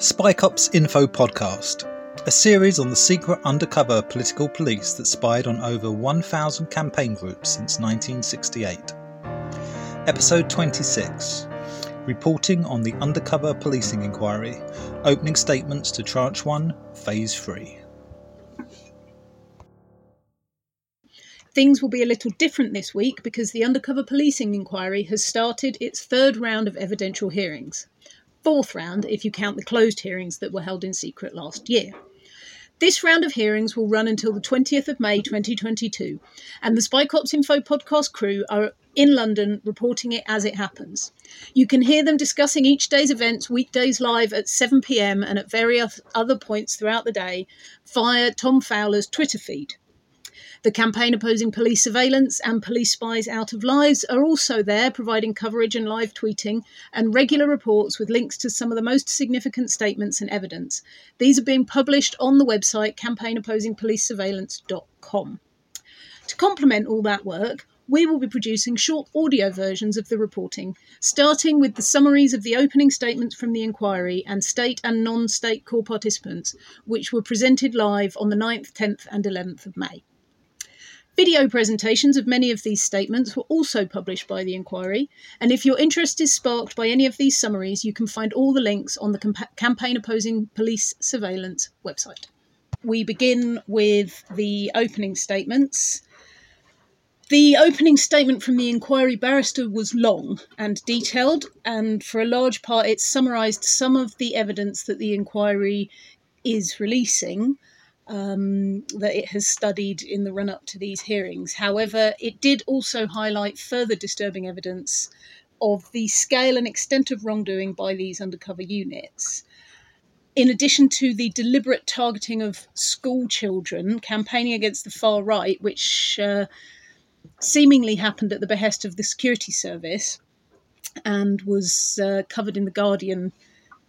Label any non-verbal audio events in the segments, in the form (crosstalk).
Spy Cops Info Podcast, a series on the secret undercover political police that spied on over 1,000 campaign groups since 1968. Episode 26 Reporting on the Undercover Policing Inquiry, Opening Statements to Tranche 1, Phase 3. Things will be a little different this week because the Undercover Policing Inquiry has started its third round of evidential hearings. Fourth round if you count the closed hearings that were held in secret last year. This round of hearings will run until the 20th of May 2022, and the Spy Cops Info podcast crew are in London reporting it as it happens. You can hear them discussing each day's events weekdays live at 7 pm and at various other points throughout the day via Tom Fowler's Twitter feed. The campaign opposing police surveillance and police spies out of lives are also there, providing coverage and live tweeting and regular reports with links to some of the most significant statements and evidence. These are being published on the website campaignopposingpolicesurveillance.com. To complement all that work, we will be producing short audio versions of the reporting, starting with the summaries of the opening statements from the inquiry and state and non state core participants, which were presented live on the 9th, 10th, and 11th of May. Video presentations of many of these statements were also published by the inquiry, and if your interest is sparked by any of these summaries, you can find all the links on the Camp- Campaign Opposing Police Surveillance website. We begin with the opening statements. The opening statement from the inquiry barrister was long and detailed, and for a large part, it summarised some of the evidence that the inquiry is releasing um, that it has studied in the run up to these hearings. However, it did also highlight further disturbing evidence of the scale and extent of wrongdoing by these undercover units. In addition to the deliberate targeting of school children, campaigning against the far right, which uh, seemingly happened at the behest of the security service and was uh, covered in The Guardian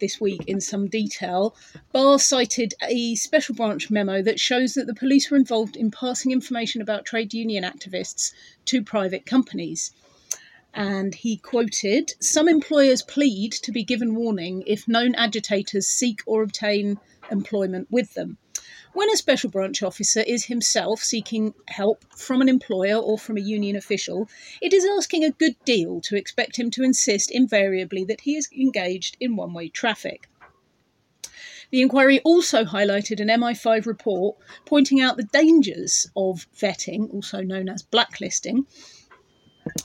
this week in some detail, Barr cited a special branch memo that shows that the police were involved in passing information about trade union activists to private companies. And he quoted Some employers plead to be given warning if known agitators seek or obtain employment with them. When a special branch officer is himself seeking help from an employer or from a union official, it is asking a good deal to expect him to insist invariably that he is engaged in one way traffic. The inquiry also highlighted an MI5 report pointing out the dangers of vetting, also known as blacklisting,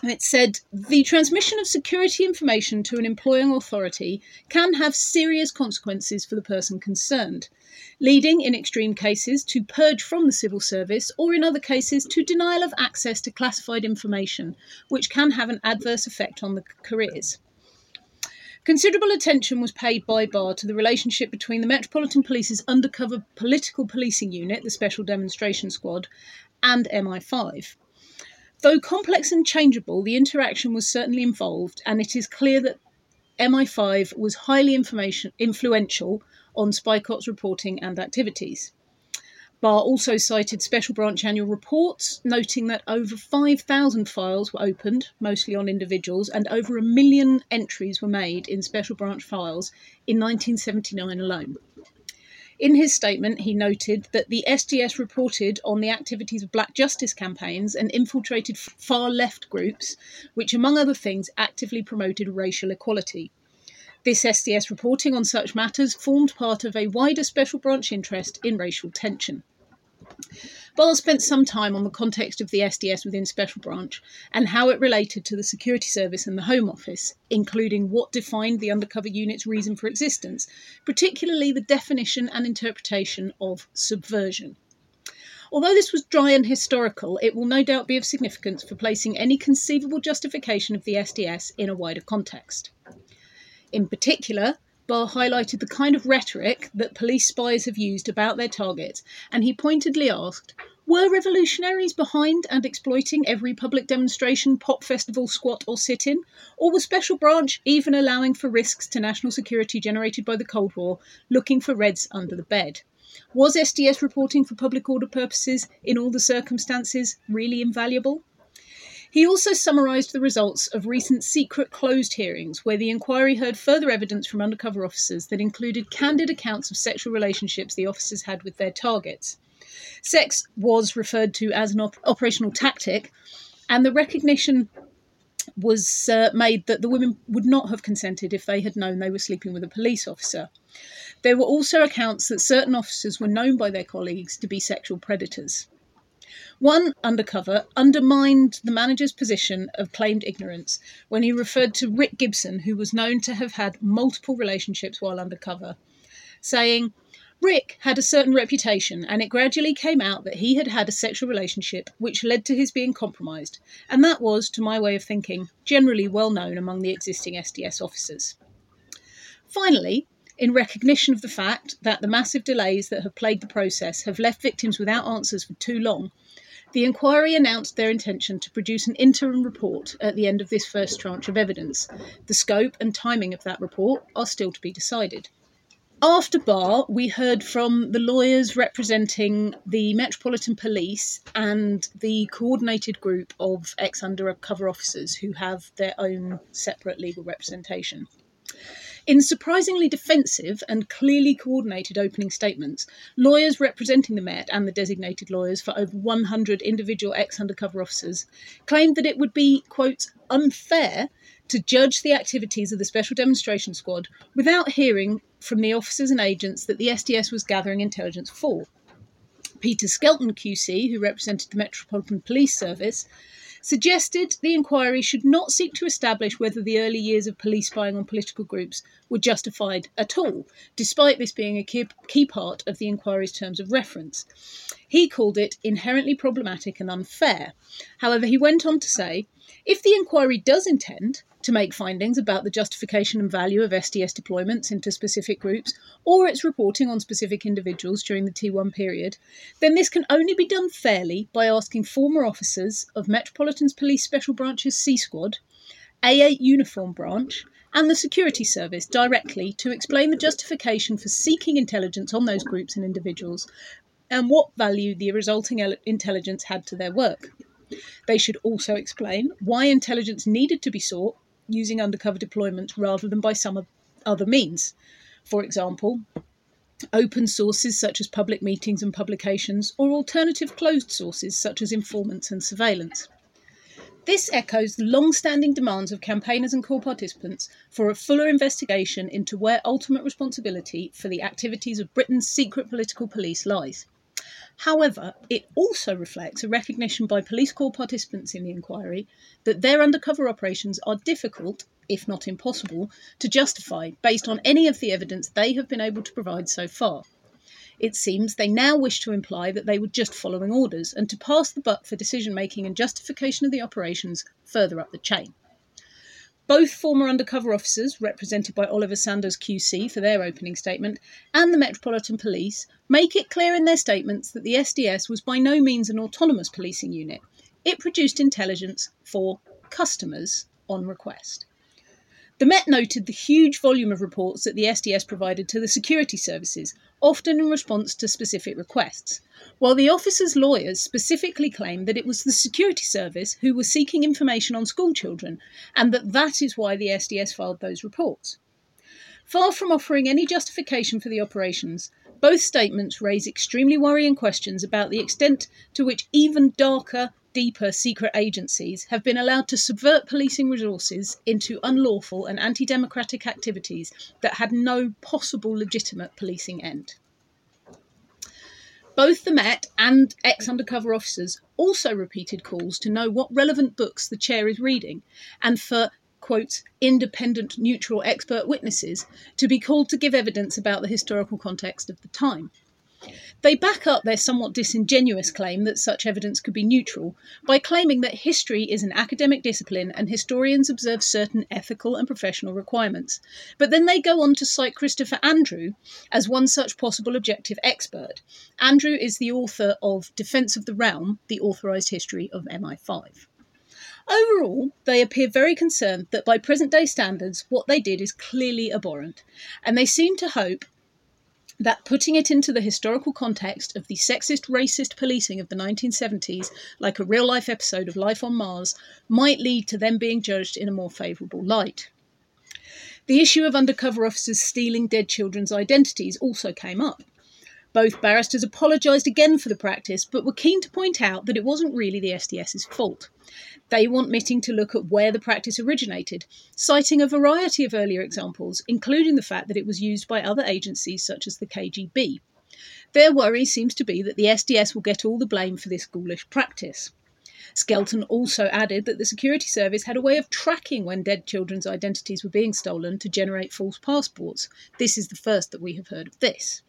it said the transmission of security information to an employing authority can have serious consequences for the person concerned, leading in extreme cases to purge from the civil service or in other cases to denial of access to classified information, which can have an adverse effect on the careers. Considerable attention was paid by Barr to the relationship between the Metropolitan Police's undercover political policing unit, the Special Demonstration Squad, and MI5. Though complex and changeable, the interaction was certainly involved, and it is clear that MI5 was highly influential on Spycops' reporting and activities. Barr also cited Special Branch annual reports, noting that over 5,000 files were opened, mostly on individuals, and over a million entries were made in Special Branch files in 1979 alone. In his statement, he noted that the SDS reported on the activities of black justice campaigns and infiltrated far left groups, which, among other things, actively promoted racial equality. This SDS reporting on such matters formed part of a wider special branch interest in racial tension. Barr spent some time on the context of the SDS within Special Branch and how it related to the Security Service and the Home Office, including what defined the undercover unit's reason for existence, particularly the definition and interpretation of subversion. Although this was dry and historical, it will no doubt be of significance for placing any conceivable justification of the SDS in a wider context. In particular, Barr highlighted the kind of rhetoric that police spies have used about their targets, and he pointedly asked Were revolutionaries behind and exploiting every public demonstration, pop festival, squat, or sit in? Or was Special Branch even allowing for risks to national security generated by the Cold War, looking for Reds under the bed? Was SDS reporting for public order purposes in all the circumstances really invaluable? He also summarised the results of recent secret closed hearings where the inquiry heard further evidence from undercover officers that included candid accounts of sexual relationships the officers had with their targets. Sex was referred to as an op- operational tactic, and the recognition was uh, made that the women would not have consented if they had known they were sleeping with a police officer. There were also accounts that certain officers were known by their colleagues to be sexual predators. One undercover undermined the manager's position of claimed ignorance when he referred to Rick Gibson, who was known to have had multiple relationships while undercover, saying, Rick had a certain reputation, and it gradually came out that he had had a sexual relationship which led to his being compromised, and that was, to my way of thinking, generally well known among the existing SDS officers. Finally, in recognition of the fact that the massive delays that have plagued the process have left victims without answers for too long, the inquiry announced their intention to produce an interim report at the end of this first tranche of evidence. The scope and timing of that report are still to be decided. After Barr, we heard from the lawyers representing the Metropolitan Police and the coordinated group of ex undercover officers who have their own separate legal representation. In surprisingly defensive and clearly coordinated opening statements, lawyers representing the Met and the designated lawyers for over 100 individual ex undercover officers claimed that it would be, quote, unfair to judge the activities of the Special Demonstration Squad without hearing from the officers and agents that the SDS was gathering intelligence for. Peter Skelton QC, who represented the Metropolitan Police Service, suggested the inquiry should not seek to establish whether the early years of police spying on political groups were justified at all, despite this being a key, part of the inquiry's terms of reference. He called it inherently problematic and unfair. However, he went on to say if the inquiry does intend to make findings about the justification and value of SDS deployments into specific groups or its reporting on specific individuals during the T1 period, then this can only be done fairly by asking former officers of Metropolitan's Police Special Branch's C Squad, A8 Uniform Branch, and the Security Service directly to explain the justification for seeking intelligence on those groups and individuals and what value the resulting intelligence had to their work. They should also explain why intelligence needed to be sought using undercover deployments rather than by some other means. For example, open sources such as public meetings and publications, or alternative closed sources such as informants and surveillance. This echoes the long standing demands of campaigners and core participants for a fuller investigation into where ultimate responsibility for the activities of Britain's secret political police lies. However, it also reflects a recognition by police core participants in the inquiry that their undercover operations are difficult, if not impossible, to justify based on any of the evidence they have been able to provide so far. It seems they now wish to imply that they were just following orders and to pass the buck for decision making and justification of the operations further up the chain. Both former undercover officers, represented by Oliver Sanders QC for their opening statement, and the Metropolitan Police make it clear in their statements that the SDS was by no means an autonomous policing unit. It produced intelligence for customers on request. The Met noted the huge volume of reports that the SDS provided to the security services, often in response to specific requests, while the officers' lawyers specifically claimed that it was the security service who was seeking information on schoolchildren and that that is why the SDS filed those reports. Far from offering any justification for the operations, both statements raise extremely worrying questions about the extent to which even darker deeper secret agencies have been allowed to subvert policing resources into unlawful and anti democratic activities that had no possible legitimate policing end. Both the Met and ex undercover officers also repeated calls to know what relevant books the chair is reading and for quote, independent, neutral expert witnesses to be called to give evidence about the historical context of the time. They back up their somewhat disingenuous claim that such evidence could be neutral by claiming that history is an academic discipline and historians observe certain ethical and professional requirements. But then they go on to cite Christopher Andrew as one such possible objective expert. Andrew is the author of Defence of the Realm, the authorised history of MI5. Overall, they appear very concerned that by present day standards, what they did is clearly abhorrent, and they seem to hope that putting it into the historical context of the sexist, racist policing of the 1970s, like a real life episode of Life on Mars, might lead to them being judged in a more favourable light. The issue of undercover officers stealing dead children's identities also came up. Both barristers apologised again for the practice, but were keen to point out that it wasn't really the SDS's fault. They want Mitting to look at where the practice originated, citing a variety of earlier examples, including the fact that it was used by other agencies such as the KGB. Their worry seems to be that the SDS will get all the blame for this ghoulish practice. Skelton also added that the security service had a way of tracking when dead children's identities were being stolen to generate false passports. This is the first that we have heard of this.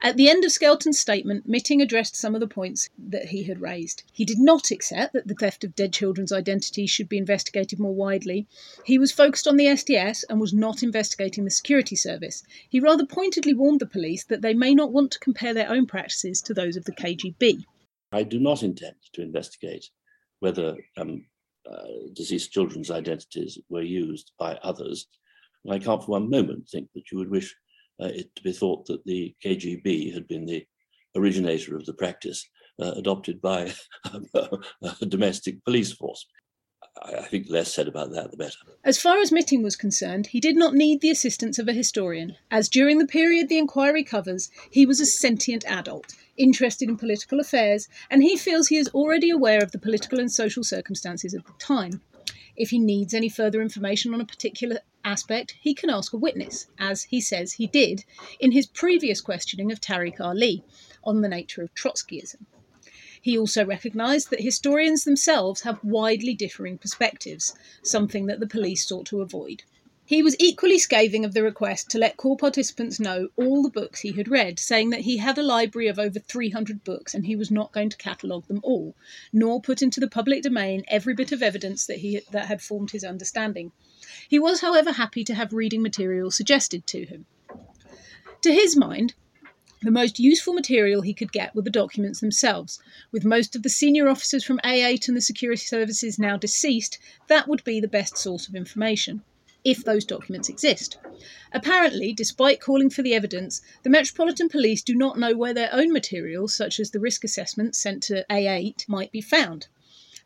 At the end of Skelton's statement, Mitting addressed some of the points that he had raised. He did not accept that the theft of dead children's identities should be investigated more widely. He was focused on the SDS and was not investigating the security service. He rather pointedly warned the police that they may not want to compare their own practices to those of the KGB. I do not intend to investigate whether um, uh, deceased children's identities were used by others. I can't for one moment think that you would wish it to be thought that the KGB had been the originator of the practice uh, adopted by (laughs) a domestic police force. I think the less said about that, the better. As far as Mitting was concerned, he did not need the assistance of a historian, as during the period the inquiry covers, he was a sentient adult, interested in political affairs, and he feels he is already aware of the political and social circumstances of the time. If he needs any further information on a particular aspect, he can ask a witness, as he says he did in his previous questioning of Tariq Ali on the nature of Trotskyism. He also recognised that historians themselves have widely differing perspectives, something that the police sought to avoid. He was equally scathing of the request to let core participants know all the books he had read, saying that he had a library of over 300 books and he was not going to catalogue them all, nor put into the public domain every bit of evidence that, he, that had formed his understanding. He was, however, happy to have reading material suggested to him. To his mind, the most useful material he could get were the documents themselves. With most of the senior officers from A8 and the security services now deceased, that would be the best source of information if those documents exist. Apparently, despite calling for the evidence, the Metropolitan Police do not know where their own materials, such as the risk assessment sent to A8, might be found.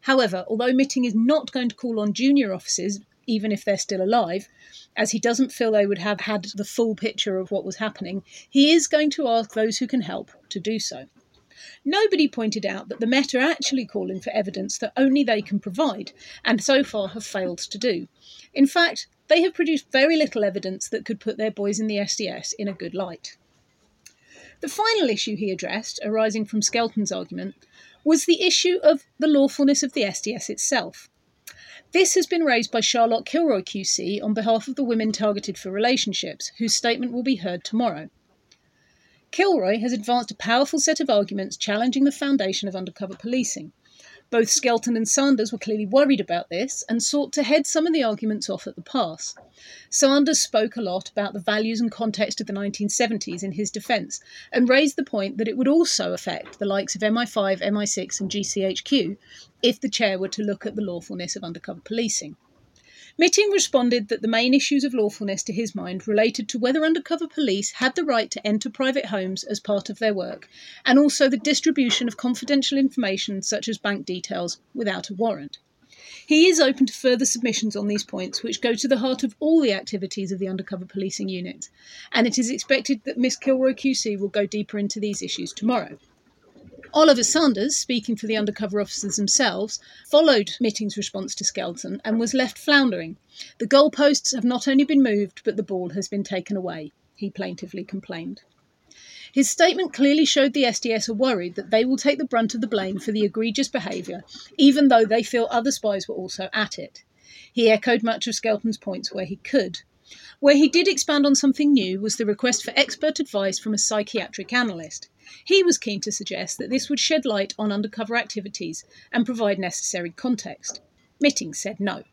However, although Mitting is not going to call on junior officers, even if they're still alive, as he doesn't feel they would have had the full picture of what was happening, he is going to ask those who can help to do so. Nobody pointed out that the Met are actually calling for evidence that only they can provide, and so far have failed to do. In fact, they have produced very little evidence that could put their boys in the SDS in a good light. The final issue he addressed, arising from Skelton's argument, was the issue of the lawfulness of the SDS itself. This has been raised by Charlotte Kilroy QC on behalf of the women targeted for relationships, whose statement will be heard tomorrow. Kilroy has advanced a powerful set of arguments challenging the foundation of undercover policing. Both Skelton and Sanders were clearly worried about this and sought to head some of the arguments off at the pass. Sanders spoke a lot about the values and context of the 1970s in his defence and raised the point that it would also affect the likes of MI5, MI6, and GCHQ if the chair were to look at the lawfulness of undercover policing. Mitting responded that the main issues of lawfulness to his mind related to whether undercover police had the right to enter private homes as part of their work, and also the distribution of confidential information such as bank details without a warrant. He is open to further submissions on these points, which go to the heart of all the activities of the undercover policing unit, and it is expected that Miss Kilroy QC will go deeper into these issues tomorrow. Oliver Sanders, speaking for the undercover officers themselves, followed Mitting's response to Skelton and was left floundering. The goalposts have not only been moved, but the ball has been taken away, he plaintively complained. His statement clearly showed the SDS are worried that they will take the brunt of the blame for the egregious behaviour, even though they feel other spies were also at it. He echoed much of Skelton's points where he could. Where he did expand on something new was the request for expert advice from a psychiatric analyst. He was keen to suggest that this would shed light on undercover activities and provide necessary context. Mitting said no.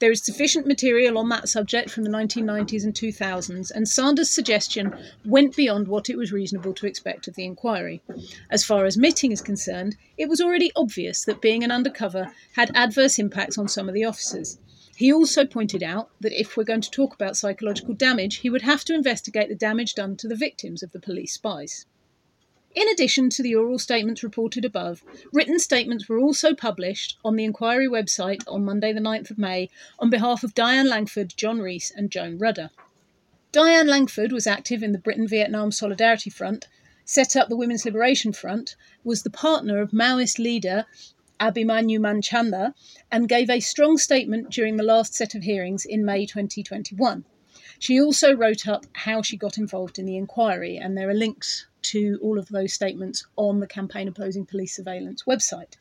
There is sufficient material on that subject from the 1990s and 2000s, and Sanders' suggestion went beyond what it was reasonable to expect of the inquiry. As far as Mitting is concerned, it was already obvious that being an undercover had adverse impacts on some of the officers. He also pointed out that if we're going to talk about psychological damage, he would have to investigate the damage done to the victims of the police spies. In addition to the oral statements reported above, written statements were also published on the inquiry website on Monday, the 9th of May, on behalf of Diane Langford, John Rees, and Joan Rudder. Diane Langford was active in the Britain Vietnam Solidarity Front, set up the Women's Liberation Front, was the partner of Maoist leader Abhimanyu Manchanda, and gave a strong statement during the last set of hearings in May 2021. She also wrote up how she got involved in the inquiry, and there are links to all of those statements on the Campaign Opposing Police Surveillance website.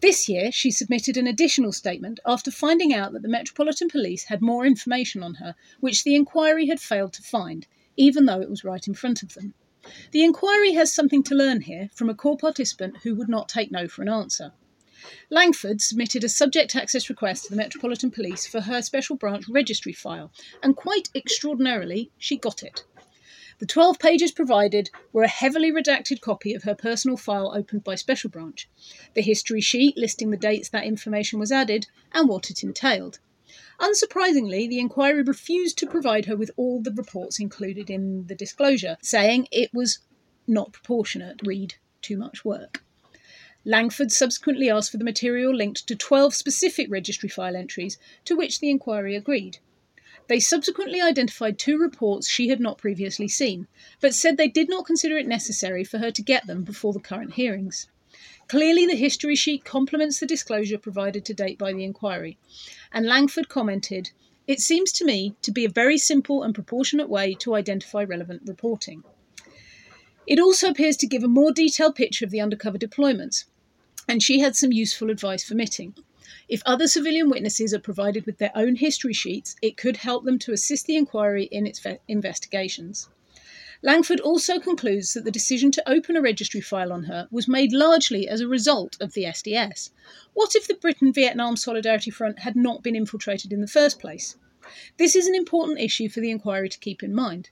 This year, she submitted an additional statement after finding out that the Metropolitan Police had more information on her, which the inquiry had failed to find, even though it was right in front of them. The inquiry has something to learn here from a core participant who would not take no for an answer. Langford submitted a subject access request to the Metropolitan Police for her special branch registry file, and quite extraordinarily, she got it. The 12 pages provided were a heavily redacted copy of her personal file opened by Special Branch, the history sheet listing the dates that information was added, and what it entailed. Unsurprisingly, the inquiry refused to provide her with all the reports included in the disclosure, saying it was not proportionate, read too much work. Langford subsequently asked for the material linked to 12 specific registry file entries, to which the inquiry agreed. They subsequently identified two reports she had not previously seen, but said they did not consider it necessary for her to get them before the current hearings. Clearly, the history sheet complements the disclosure provided to date by the inquiry, and Langford commented, It seems to me to be a very simple and proportionate way to identify relevant reporting. It also appears to give a more detailed picture of the undercover deployments, and she had some useful advice for Mitting. If other civilian witnesses are provided with their own history sheets, it could help them to assist the inquiry in its investigations. Langford also concludes that the decision to open a registry file on her was made largely as a result of the SDS. What if the Britain Vietnam Solidarity Front had not been infiltrated in the first place? This is an important issue for the inquiry to keep in mind.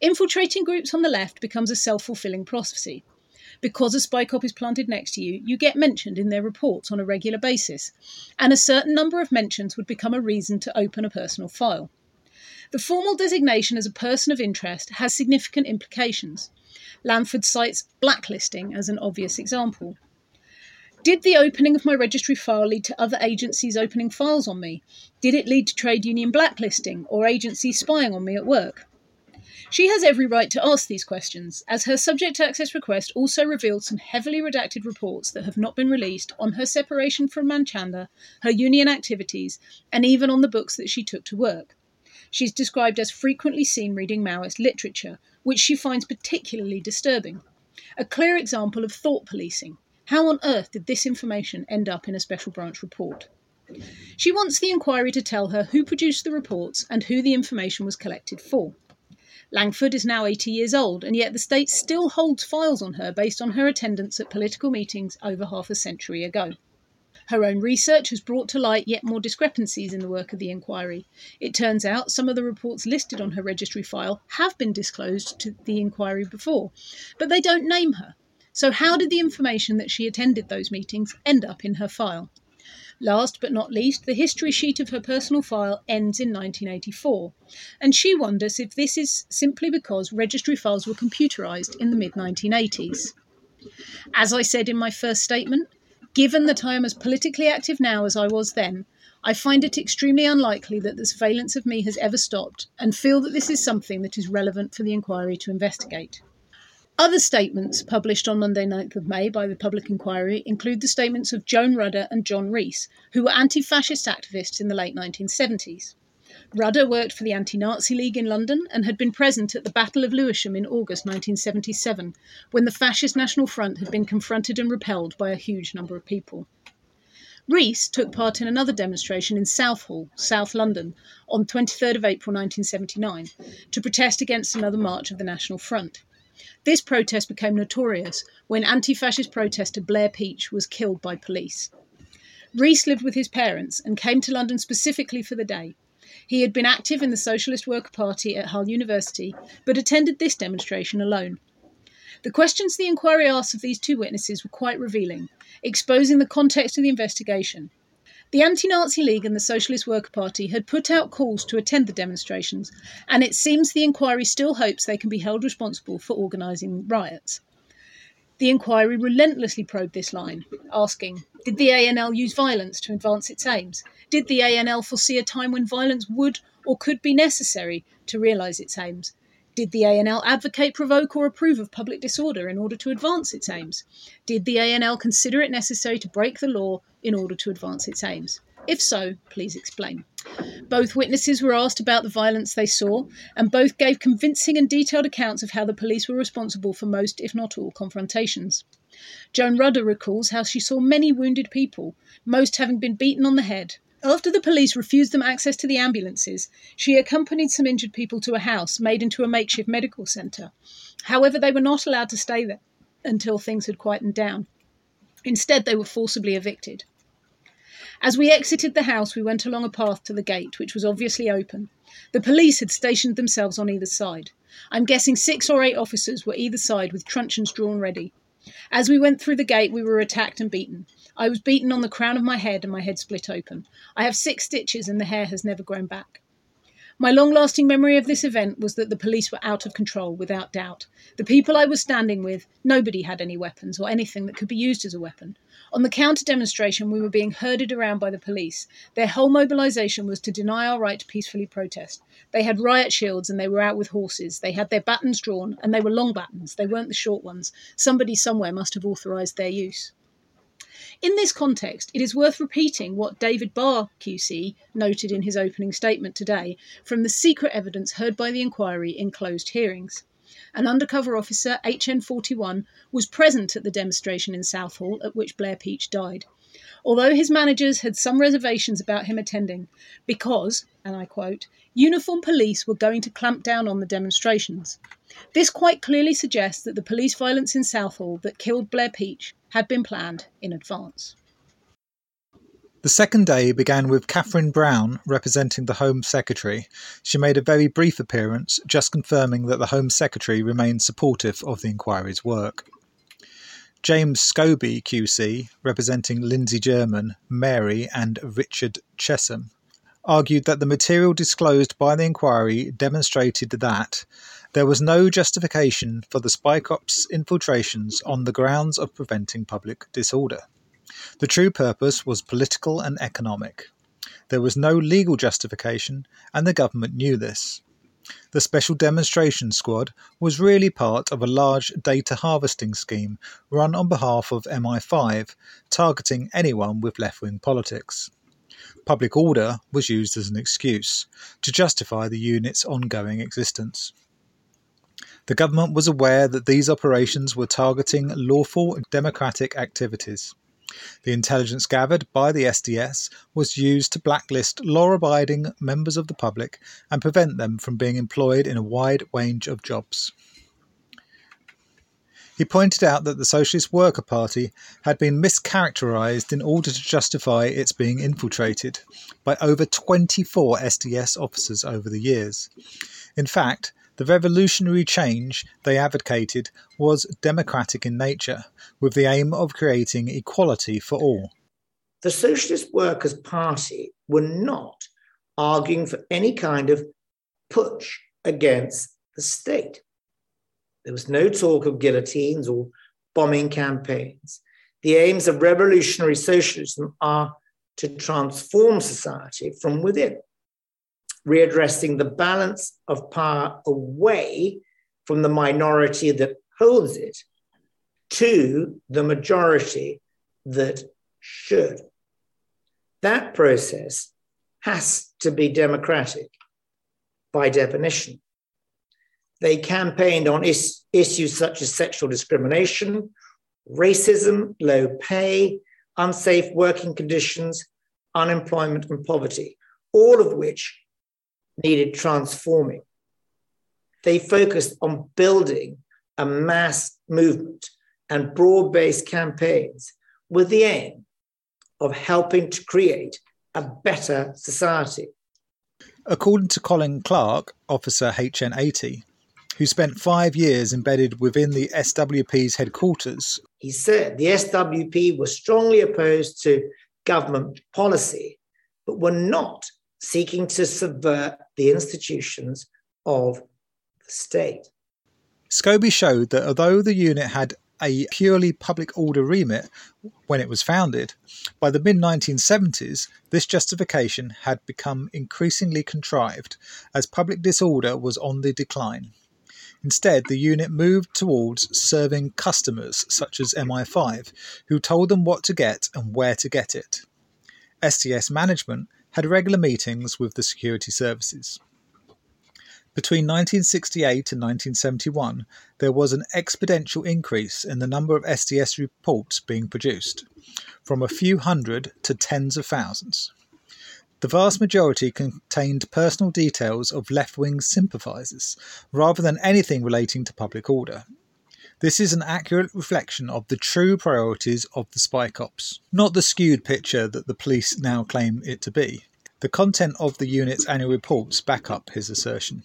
Infiltrating groups on the left becomes a self fulfilling prophecy because a spy cop is planted next to you, you get mentioned in their reports on a regular basis, and a certain number of mentions would become a reason to open a personal file. The formal designation as a person of interest has significant implications. Langford cites blacklisting as an obvious example. Did the opening of my registry file lead to other agencies opening files on me? Did it lead to trade union blacklisting or agencies spying on me at work? She has every right to ask these questions, as her subject access request also revealed some heavily redacted reports that have not been released on her separation from Manchanda, her union activities, and even on the books that she took to work. She's described as frequently seen reading Maoist literature, which she finds particularly disturbing. A clear example of thought policing. How on earth did this information end up in a special branch report? She wants the inquiry to tell her who produced the reports and who the information was collected for. Langford is now 80 years old, and yet the state still holds files on her based on her attendance at political meetings over half a century ago. Her own research has brought to light yet more discrepancies in the work of the inquiry. It turns out some of the reports listed on her registry file have been disclosed to the inquiry before, but they don't name her. So, how did the information that she attended those meetings end up in her file? Last but not least, the history sheet of her personal file ends in 1984, and she wonders if this is simply because registry files were computerised in the mid 1980s. As I said in my first statement, given that I am as politically active now as I was then, I find it extremely unlikely that the surveillance of me has ever stopped, and feel that this is something that is relevant for the inquiry to investigate. Other statements published on Monday, 9th of May by the Public Inquiry include the statements of Joan Rudder and John Rees, who were anti fascist activists in the late 1970s. Rudder worked for the Anti Nazi League in London and had been present at the Battle of Lewisham in August 1977, when the Fascist National Front had been confronted and repelled by a huge number of people. Rees took part in another demonstration in Southall, South London, on 23rd of April 1979 to protest against another march of the National Front. This protest became notorious when anti fascist protester Blair Peach was killed by police. Rees lived with his parents and came to London specifically for the day. He had been active in the Socialist Worker Party at Hull University, but attended this demonstration alone. The questions the inquiry asked of these two witnesses were quite revealing, exposing the context of the investigation. The Anti Nazi League and the Socialist Worker Party had put out calls to attend the demonstrations, and it seems the inquiry still hopes they can be held responsible for organising riots. The inquiry relentlessly probed this line, asking Did the ANL use violence to advance its aims? Did the ANL foresee a time when violence would or could be necessary to realise its aims? Did the ANL advocate, provoke, or approve of public disorder in order to advance its aims? Did the ANL consider it necessary to break the law in order to advance its aims? If so, please explain. Both witnesses were asked about the violence they saw, and both gave convincing and detailed accounts of how the police were responsible for most, if not all, confrontations. Joan Rudder recalls how she saw many wounded people, most having been beaten on the head, after the police refused them access to the ambulances, she accompanied some injured people to a house made into a makeshift medical centre. However, they were not allowed to stay there until things had quietened down. Instead, they were forcibly evicted. As we exited the house, we went along a path to the gate, which was obviously open. The police had stationed themselves on either side. I'm guessing six or eight officers were either side with truncheons drawn ready. As we went through the gate, we were attacked and beaten. I was beaten on the crown of my head and my head split open. I have six stitches and the hair has never grown back. My long lasting memory of this event was that the police were out of control, without doubt. The people I was standing with, nobody had any weapons or anything that could be used as a weapon. On the counter demonstration, we were being herded around by the police. Their whole mobilisation was to deny our right to peacefully protest. They had riot shields and they were out with horses. They had their batons drawn, and they were long batons, they weren't the short ones. Somebody somewhere must have authorised their use. In this context, it is worth repeating what David Barr, QC, noted in his opening statement today from the secret evidence heard by the inquiry in closed hearings. An undercover officer, HN41, was present at the demonstration in Southall at which Blair Peach died. Although his managers had some reservations about him attending, because, and I quote, uniformed police were going to clamp down on the demonstrations. This quite clearly suggests that the police violence in Southall that killed Blair Peach had been planned in advance. The second day began with Catherine Brown representing the Home Secretary. She made a very brief appearance, just confirming that the Home Secretary remained supportive of the inquiry's work. James Scobie QC, representing Lindsey German, Mary, and Richard Chessum, argued that the material disclosed by the inquiry demonstrated that there was no justification for the Spy Cops infiltrations on the grounds of preventing public disorder. The true purpose was political and economic. There was no legal justification, and the government knew this. The Special Demonstration Squad was really part of a large data harvesting scheme run on behalf of MI5, targeting anyone with left wing politics. Public order was used as an excuse to justify the unit's ongoing existence. The government was aware that these operations were targeting lawful democratic activities. The intelligence gathered by the SDS was used to blacklist law abiding members of the public and prevent them from being employed in a wide range of jobs. He pointed out that the Socialist Worker Party had been mischaracterized in order to justify its being infiltrated by over 24 SDS officers over the years. In fact, the revolutionary change they advocated was democratic in nature, with the aim of creating equality for all. The Socialist Workers' Party were not arguing for any kind of putsch against the state. There was no talk of guillotines or bombing campaigns. The aims of revolutionary socialism are to transform society from within readdressing the balance of power away from the minority that holds it to the majority that should. That process has to be democratic by definition. They campaigned on is- issues such as sexual discrimination, racism, low pay, unsafe working conditions, unemployment, and poverty, all of which needed transforming. They focused on building a mass movement and broad based campaigns with the aim of helping to create a better society. According to Colin Clark, Officer HN80, who spent five years embedded within the SWP's headquarters, he said the SWP was strongly opposed to government policy, but were not seeking to subvert the institutions of the state. Scobie showed that although the unit had a purely public order remit when it was founded, by the mid 1970s, this justification had become increasingly contrived as public disorder was on the decline. Instead, the unit moved towards serving customers such as MI5, who told them what to get and where to get it. SDS management had regular meetings with the security services. Between 1968 and 1971, there was an exponential increase in the number of SDS reports being produced, from a few hundred to tens of thousands. The vast majority contained personal details of left wing sympathisers, rather than anything relating to public order. This is an accurate reflection of the true priorities of the spy cops, not the skewed picture that the police now claim it to be. The content of the unit's annual reports back up his assertion.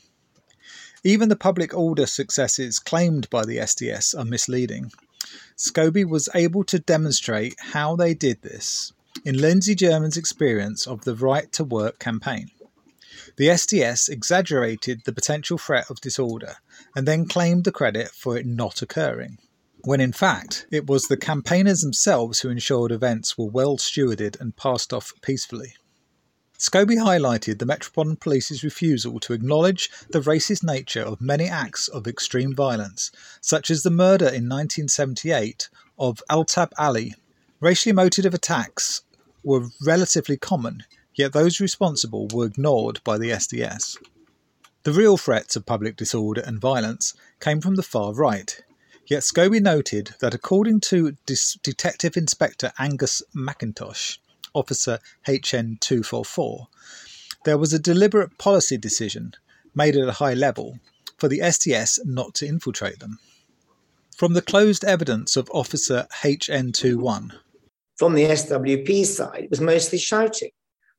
Even the public order successes claimed by the SDS are misleading. Scobie was able to demonstrate how they did this in Lindsey German's experience of the Right to Work campaign. The SDS exaggerated the potential threat of disorder and then claimed the credit for it not occurring, when in fact it was the campaigners themselves who ensured events were well stewarded and passed off peacefully. Scobie highlighted the Metropolitan Police's refusal to acknowledge the racist nature of many acts of extreme violence, such as the murder in 1978 of Altab Ali. Racially motivated attacks were relatively common, yet those responsible were ignored by the SDS. The real threats of public disorder and violence came from the far right, yet Scobie noted that according to Detective Inspector Angus McIntosh, Officer HN244, there was a deliberate policy decision made at a high level for the SDS not to infiltrate them. From the closed evidence of Officer HN21, from the SWP side, it was mostly shouting.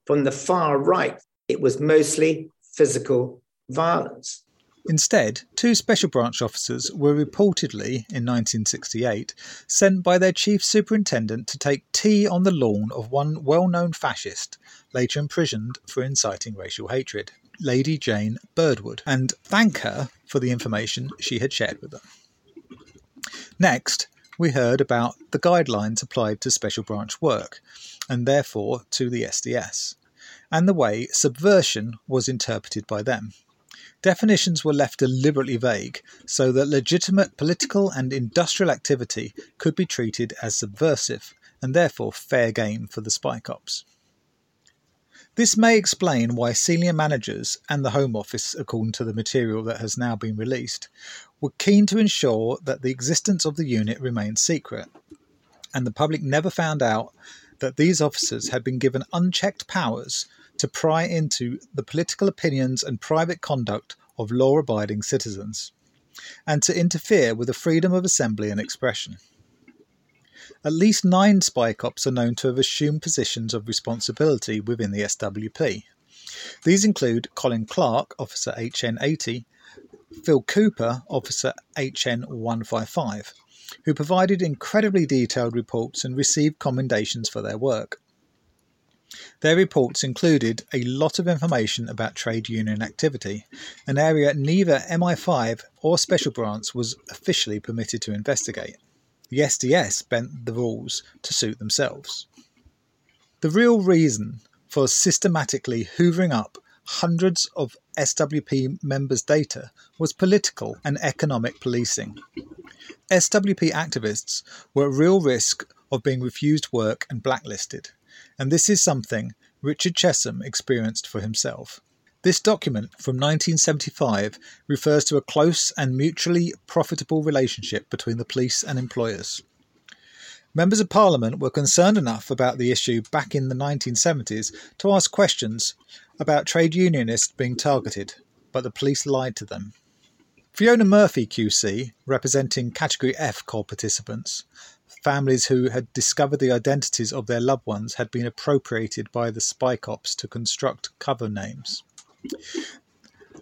From the far right, it was mostly physical violence. Instead, two special branch officers were reportedly, in 1968, sent by their chief superintendent to take tea on the lawn of one well known fascist, later imprisoned for inciting racial hatred, Lady Jane Birdwood, and thank her for the information she had shared with them. Next, we heard about the guidelines applied to special branch work, and therefore to the SDS, and the way subversion was interpreted by them. Definitions were left deliberately vague so that legitimate political and industrial activity could be treated as subversive and therefore fair game for the spy cops. This may explain why senior managers and the Home Office, according to the material that has now been released, were keen to ensure that the existence of the unit remained secret, and the public never found out that these officers had been given unchecked powers to pry into the political opinions and private conduct of law abiding citizens, and to interfere with the freedom of assembly and expression. At least nine spy cops are known to have assumed positions of responsibility within the SWP. These include Colin Clark, Officer HN80, Phil Cooper, Officer HN155, who provided incredibly detailed reports and received commendations for their work. Their reports included a lot of information about trade union activity, an area neither MI5 or Special Branch was officially permitted to investigate. The SDS bent the rules to suit themselves. The real reason for systematically hoovering up hundreds of SWP members' data was political and economic policing. SWP activists were at real risk of being refused work and blacklisted and this is something Richard Chessum experienced for himself. This document from 1975 refers to a close and mutually profitable relationship between the police and employers. Members of Parliament were concerned enough about the issue back in the 1970s to ask questions about trade unionists being targeted, but the police lied to them. Fiona Murphy QC, representing Category F core participants, families who had discovered the identities of their loved ones had been appropriated by the spy cops to construct cover names.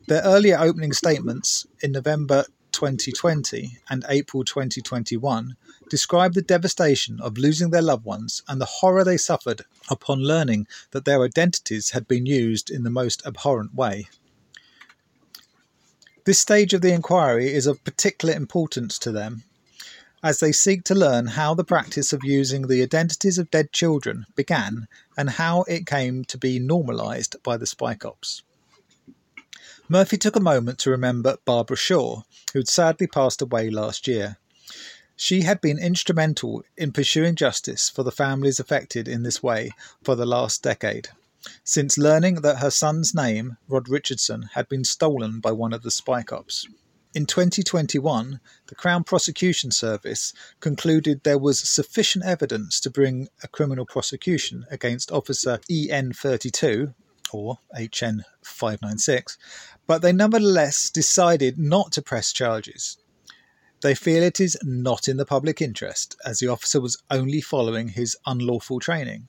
Their earlier opening statements in November 2020 and April 2021 described the devastation of losing their loved ones and the horror they suffered upon learning that their identities had been used in the most abhorrent way. This stage of the inquiry is of particular importance to them as they seek to learn how the practice of using the identities of dead children began and how it came to be normalised by the Spy Cops. Murphy took a moment to remember Barbara Shaw, who'd sadly passed away last year. She had been instrumental in pursuing justice for the families affected in this way for the last decade, since learning that her son's name, Rod Richardson, had been stolen by one of the Spy Cops. In 2021, the Crown Prosecution Service concluded there was sufficient evidence to bring a criminal prosecution against Officer EN32 or HN596, but they nevertheless decided not to press charges. They feel it is not in the public interest, as the officer was only following his unlawful training.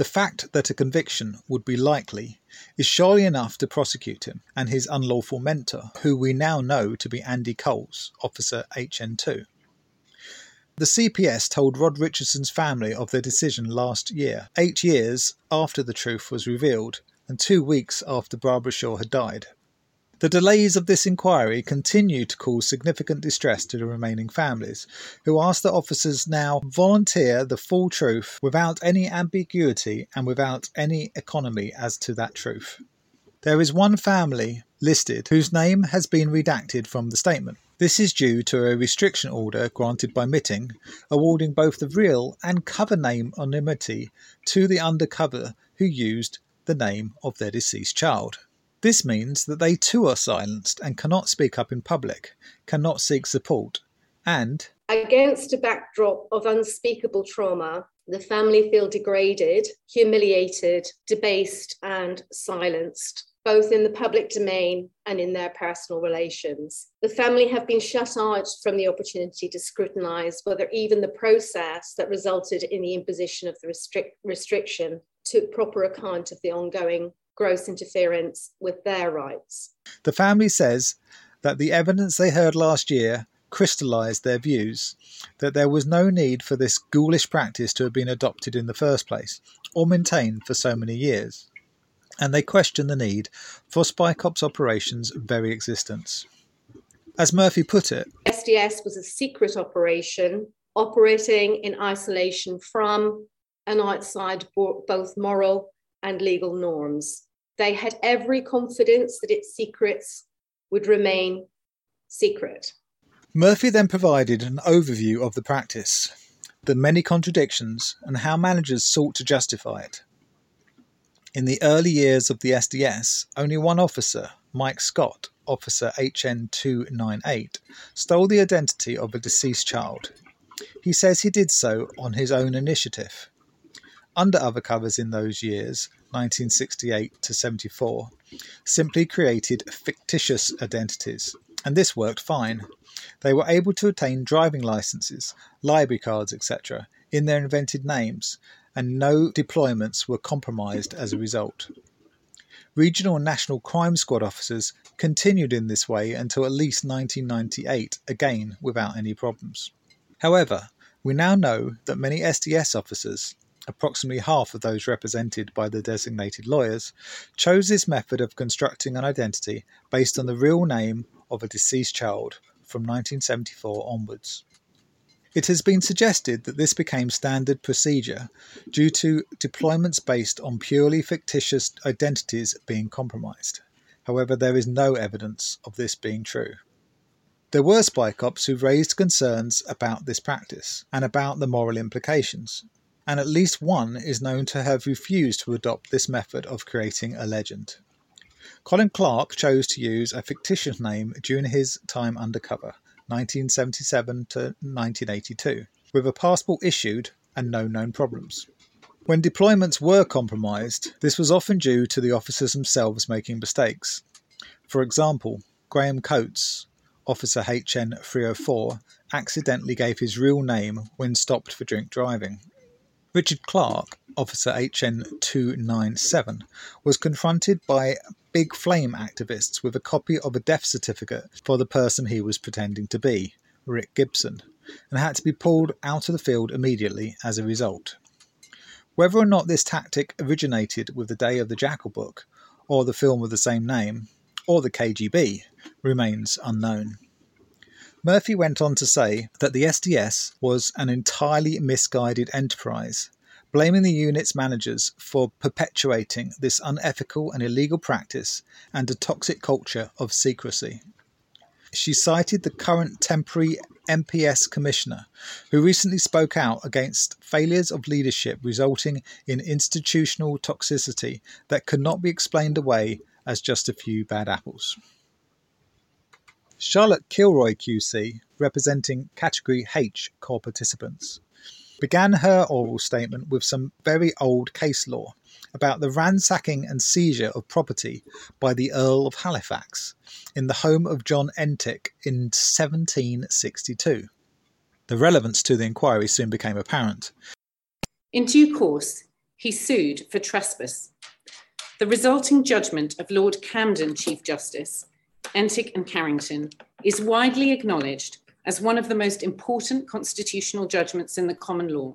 The fact that a conviction would be likely is surely enough to prosecute him and his unlawful mentor, who we now know to be Andy Coles, Officer HN2. The CPS told Rod Richardson's family of their decision last year, eight years after the truth was revealed and two weeks after Barbara Shaw had died. The delays of this inquiry continue to cause significant distress to the remaining families, who ask that officers now volunteer the full truth without any ambiguity and without any economy as to that truth. There is one family listed whose name has been redacted from the statement. This is due to a restriction order granted by Mitting, awarding both the real and cover name anonymity to the undercover who used the name of their deceased child. This means that they too are silenced and cannot speak up in public, cannot seek support, and against a backdrop of unspeakable trauma, the family feel degraded, humiliated, debased, and silenced, both in the public domain and in their personal relations. The family have been shut out from the opportunity to scrutinise whether even the process that resulted in the imposition of the restric- restriction took proper account of the ongoing gross interference with their rights. The family says that the evidence they heard last year crystallised their views, that there was no need for this ghoulish practice to have been adopted in the first place, or maintained for so many years. And they question the need for Spycops operations' very existence. As Murphy put it, SDS was a secret operation operating in isolation from and outside both moral and legal norms. They had every confidence that its secrets would remain secret. Murphy then provided an overview of the practice, the many contradictions, and how managers sought to justify it. In the early years of the SDS, only one officer, Mike Scott, Officer HN298, stole the identity of a deceased child. He says he did so on his own initiative. Under other covers in those years, 1968 to 74, simply created fictitious identities, and this worked fine. They were able to obtain driving licenses, library cards, etc., in their invented names, and no deployments were compromised as a result. Regional and National Crime Squad officers continued in this way until at least 1998, again without any problems. However, we now know that many SDS officers approximately half of those represented by the designated lawyers, chose this method of constructing an identity based on the real name of a deceased child from 1974 onwards. It has been suggested that this became standard procedure due to deployments based on purely fictitious identities being compromised. However, there is no evidence of this being true. There were spycops who raised concerns about this practice and about the moral implications, and at least one is known to have refused to adopt this method of creating a legend. Colin Clark chose to use a fictitious name during his time undercover, 1977 to 1982, with a passport issued and no known problems. When deployments were compromised, this was often due to the officers themselves making mistakes. For example, Graham Coates, Officer HN 304, accidentally gave his real name when stopped for drink driving. Richard Clark, Officer HN 297, was confronted by big flame activists with a copy of a death certificate for the person he was pretending to be, Rick Gibson, and had to be pulled out of the field immediately as a result. Whether or not this tactic originated with the Day of the Jackal book, or the film of the same name, or the KGB, remains unknown. Murphy went on to say that the SDS was an entirely misguided enterprise, blaming the unit's managers for perpetuating this unethical and illegal practice and a toxic culture of secrecy. She cited the current temporary MPS commissioner, who recently spoke out against failures of leadership resulting in institutional toxicity that could not be explained away as just a few bad apples. Charlotte Kilroy QC, representing Category H core participants, began her oral statement with some very old case law about the ransacking and seizure of property by the Earl of Halifax in the home of John Entick in 1762. The relevance to the inquiry soon became apparent. In due course, he sued for trespass. The resulting judgment of Lord Camden Chief Justice Entick and Carrington, is widely acknowledged as one of the most important constitutional judgments in the common law.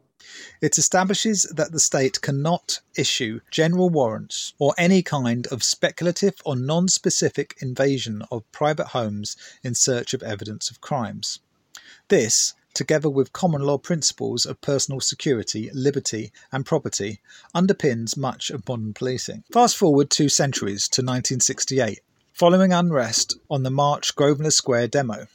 It establishes that the state cannot issue general warrants or any kind of speculative or non specific invasion of private homes in search of evidence of crimes. This, together with common law principles of personal security, liberty, and property, underpins much of modern policing. Fast forward two centuries to 1968 Following unrest on the March Grosvenor Square demo,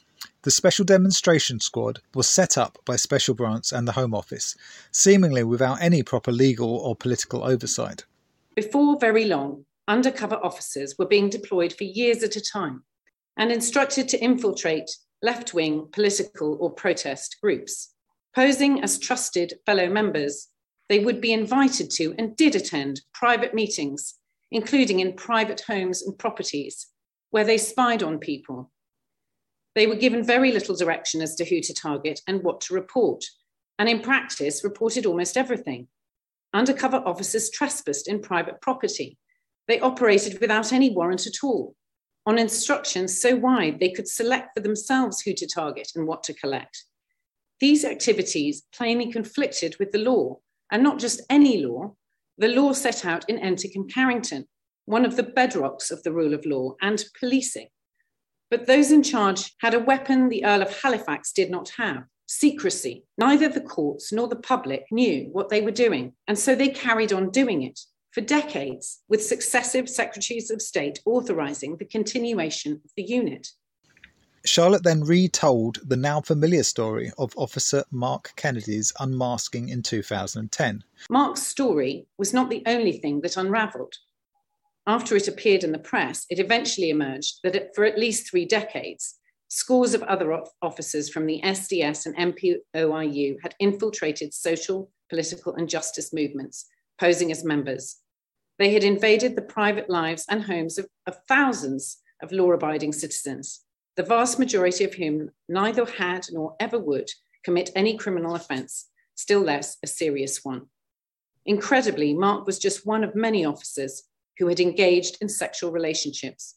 the Special Demonstration Squad was set up by Special Branch and the Home Office, seemingly without any proper legal or political oversight. Before very long, undercover officers were being deployed for years at a time and instructed to infiltrate left wing political or protest groups. Posing as trusted fellow members, they would be invited to and did attend private meetings, including in private homes and properties, where they spied on people. They were given very little direction as to who to target and what to report, and in practice reported almost everything. Undercover officers trespassed in private property. They operated without any warrant at all, on instructions so wide they could select for themselves who to target and what to collect. These activities plainly conflicted with the law, and not just any law, the law set out in Entick and Carrington, one of the bedrocks of the rule of law and policing. But those in charge had a weapon the Earl of Halifax did not have secrecy. Neither the courts nor the public knew what they were doing, and so they carried on doing it for decades, with successive secretaries of state authorising the continuation of the unit. Charlotte then retold the now familiar story of Officer Mark Kennedy's unmasking in 2010. Mark's story was not the only thing that unravelled. After it appeared in the press, it eventually emerged that for at least three decades, scores of other officers from the SDS and NPOIU had infiltrated social, political, and justice movements, posing as members. They had invaded the private lives and homes of, of thousands of law abiding citizens, the vast majority of whom neither had nor ever would commit any criminal offence, still less a serious one. Incredibly, Mark was just one of many officers who had engaged in sexual relationships.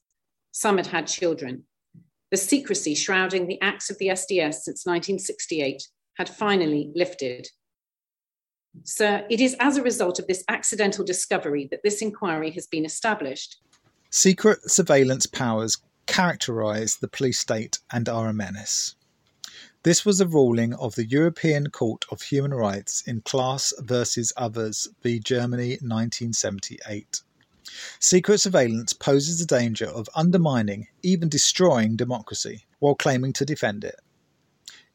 Some had had children. The secrecy shrouding the acts of the SDS since 1968 had finally lifted. Sir, it is as a result of this accidental discovery that this inquiry has been established. Secret surveillance powers characterise the police state and are a menace. This was a ruling of the European Court of Human Rights in Klass versus Others v Germany 1978. Secret surveillance poses the danger of undermining, even destroying democracy, while claiming to defend it.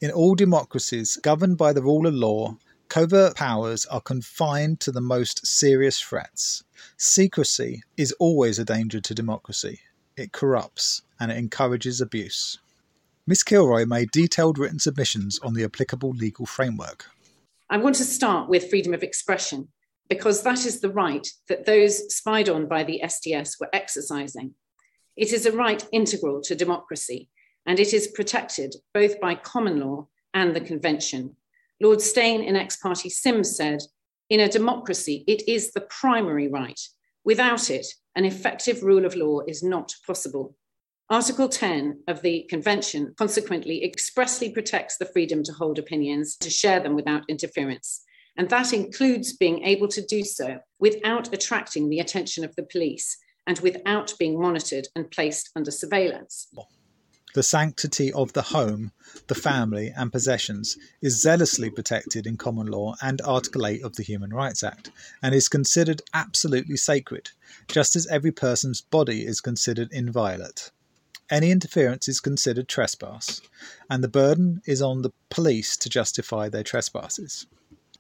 In all democracies governed by the rule of law, covert powers are confined to the most serious threats. Secrecy is always a danger to democracy. It corrupts and it encourages abuse. Miss Kilroy made detailed written submissions on the applicable legal framework. I want to start with freedom of expression because that is the right that those spied on by the SDS were exercising. It is a right integral to democracy, and it is protected both by common law and the Convention. Lord Steyn in Ex parte Simms said, In a democracy, it is the primary right. Without it, an effective rule of law is not possible. Article 10 of the Convention consequently expressly protects the freedom to hold opinions, to share them without interference. And that includes being able to do so without attracting the attention of the police and without being monitored and placed under surveillance. The sanctity of the home, the family, and possessions is zealously protected in common law and Article 8 of the Human Rights Act, and is considered absolutely sacred, just as every person's body is considered inviolate. Any interference is considered trespass, and the burden is on the police to justify their trespasses.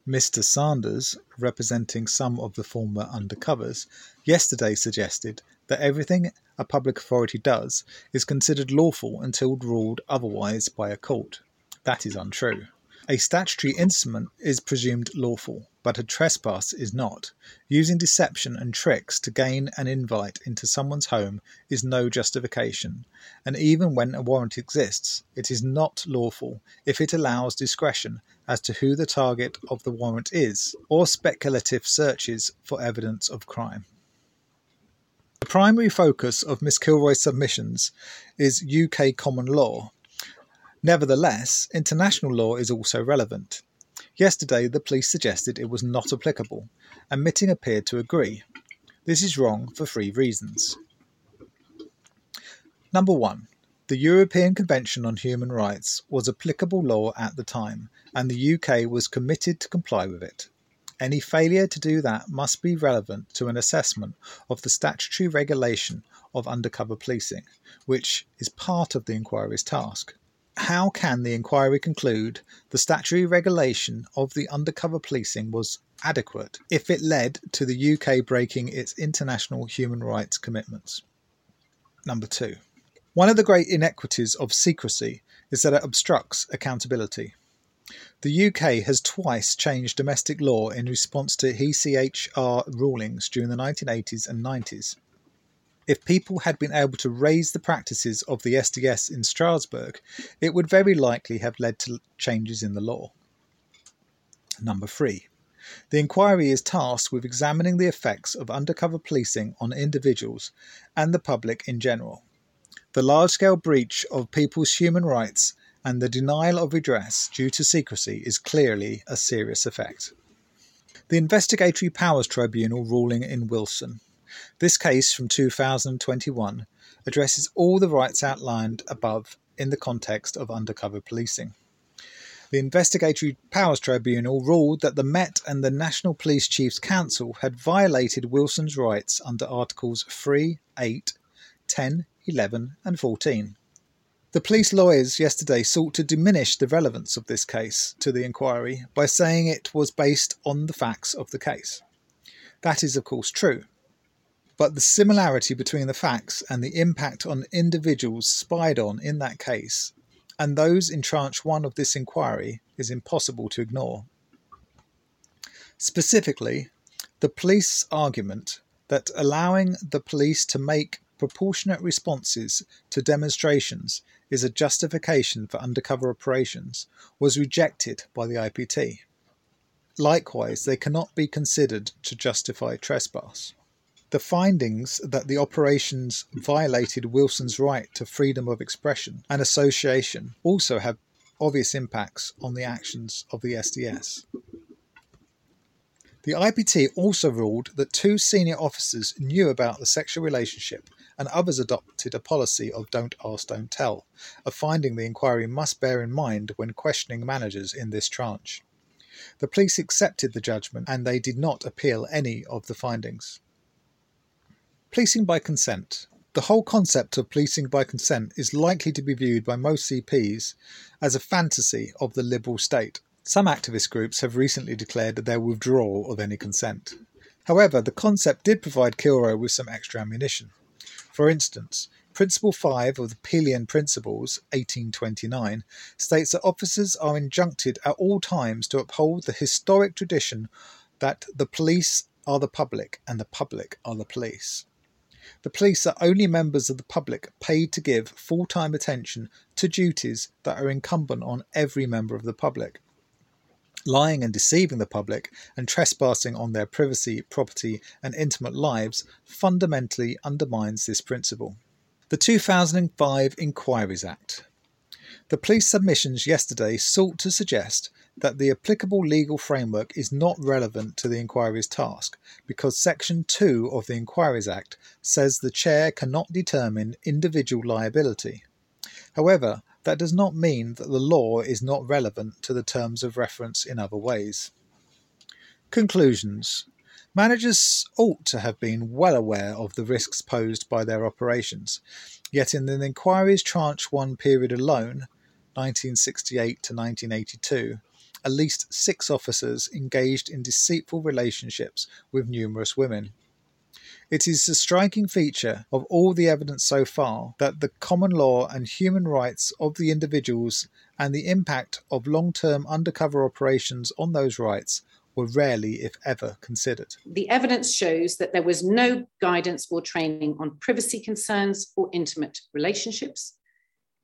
Mr. Sanders, representing some of the former undercovers, yesterday suggested that everything a public authority does is considered lawful until ruled otherwise by a court. That is untrue. A statutory instrument is presumed lawful, but a trespass is not. Using deception and tricks to gain an invite into someone's home is no justification, and even when a warrant exists, it is not lawful if it allows discretion as to who the target of the warrant is, or speculative searches for evidence of crime. The primary focus of Miss Kilroy's submissions is UK common law, Nevertheless, international law is also relevant. Yesterday, the police suggested it was not applicable, and Mitting appeared to agree. This is wrong for three reasons. Number one, the European Convention on Human Rights was applicable law at the time, and the UK was committed to comply with it. Any failure to do that must be relevant to an assessment of the statutory regulation of undercover policing, which is part of the inquiry's task how can the inquiry conclude the statutory regulation of the undercover policing was adequate if it led to the UK breaking its international human rights commitments? Number two. One of the great inequities of secrecy is that it obstructs accountability. The UK has twice changed domestic law in response to ECHR rulings during the 1980s and 90s. If people had been able to raise the practices of the SDS in Strasbourg, it would very likely have led to changes in the law. Number three. The inquiry is tasked with examining the effects of undercover policing on individuals and the public in general. The large scale breach of people's human rights and the denial of redress due to secrecy is clearly a serious effect. The Investigatory Powers Tribunal ruling in Wilson. This case from 2021 addresses all the rights outlined above in the context of undercover policing. The Investigatory Powers Tribunal ruled that the Met and the National Police Chiefs Council had violated Wilson's rights under Articles 3, 8, 10, 11, and 14. The police lawyers yesterday sought to diminish the relevance of this case to the inquiry by saying it was based on the facts of the case. That is, of course, true, but the similarity between the facts and the impact on individuals spied on in that case and those in tranche one of this inquiry is impossible to ignore. Specifically, the police argument that allowing the police to make proportionate responses to demonstrations is a justification for undercover operations was rejected by the IPT. Likewise, they cannot be considered to justify trespass. The findings that the operations violated Wilson's right to freedom of expression and association also have obvious impacts on the actions of the SDS. The IPT also ruled that two senior officers knew about the sexual relationship and others adopted a policy of don't ask, don't tell, a finding the inquiry must bear in mind when questioning managers in this tranche. The police accepted the judgment and they did not appeal any of the findings. Policing by consent. The whole concept of policing by consent is likely to be viewed by most CPs as a fantasy of the liberal state. Some activist groups have recently declared their withdrawal of any consent. However, the concept did provide Kilroy with some extra ammunition. For instance, Principle 5 of the Peelian Principles, 1829, states that officers are injuncted at all times to uphold the historic tradition that the police are the public and the public are the police. The police are only members of the public paid to give full time attention to duties that are incumbent on every member of the public. Lying and deceiving the public and trespassing on their privacy, property, and intimate lives fundamentally undermines this principle. The 2005 Inquiries Act. The police submissions yesterday sought to suggest that the applicable legal framework is not relevant to the inquiry's task because Section 2 of the Inquiries Act says the chair cannot determine individual liability. However, that does not mean that the law is not relevant to the terms of reference in other ways. Conclusions Managers ought to have been well aware of the risks posed by their operations, yet in the inquiry's Tranche 1 period alone, 1968 to 1982, at least six officers engaged in deceitful relationships with numerous women. It is a striking feature of all the evidence so far that the common law and human rights of the individuals and the impact of long term undercover operations on those rights were rarely, if ever, considered. The evidence shows that there was no guidance or training on privacy concerns or intimate relationships.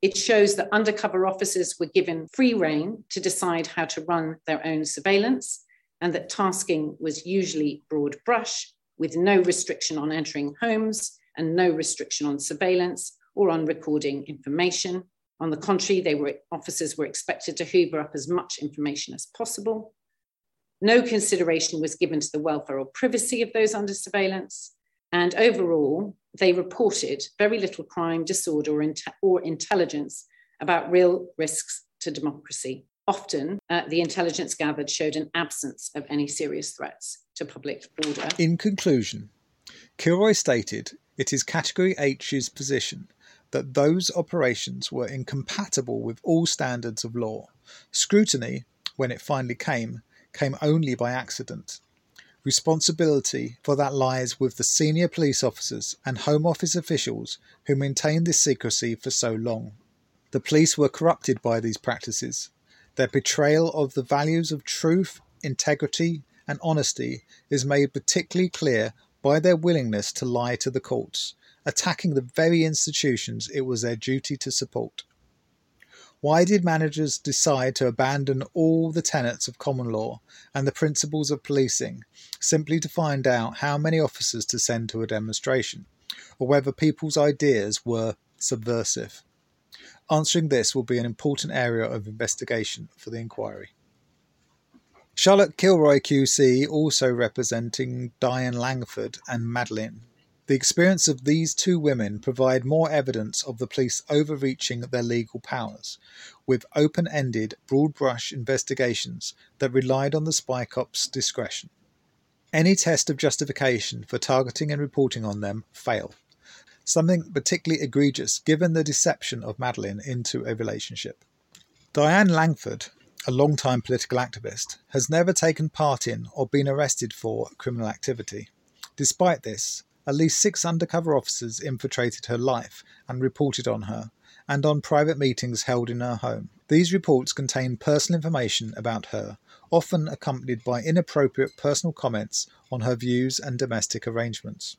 It shows that undercover officers were given free rein to decide how to run their own surveillance and that tasking was usually broad brush with no restriction on entering homes and no restriction on surveillance or on recording information. On the contrary, they were, officers were expected to hoover up as much information as possible. No consideration was given to the welfare or privacy of those under surveillance. And overall, they reported very little crime, disorder, or, or intelligence about real risks to democracy. Often, uh, the intelligence gathered showed an absence of any serious threats to public order. In conclusion, Kilroy stated it is Category H's position that those operations were incompatible with all standards of law. Scrutiny, when it finally came, came only by accident. Responsibility for that lies with the senior police officers and Home Office officials who maintained this secrecy for so long. The police were corrupted by these practices their betrayal of the values of truth, integrity, and honesty is made particularly clear by their willingness to lie to the courts, attacking the very institutions it was their duty to support. Why did managers decide to abandon all the tenets of common law and the principles of policing simply to find out how many officers to send to a demonstration, or whether people's ideas were subversive? Answering this will be an important area of investigation for the inquiry. Charlotte Kilroy QC also representing Diane Langford and Madeline. The experience of these two women provide more evidence of the police overreaching their legal powers, with open-ended, broad-brush investigations that relied on the spy cop's discretion. Any test of justification for targeting and reporting on them fail something particularly egregious given the deception of Madeline into a relationship. Diane Langford, a long-time political activist, has never taken part in or been arrested for criminal activity. Despite this, at least six undercover officers infiltrated her life and reported on her, and on private meetings held in her home. These reports contain personal information about her, often accompanied by inappropriate personal comments on her views and domestic arrangements.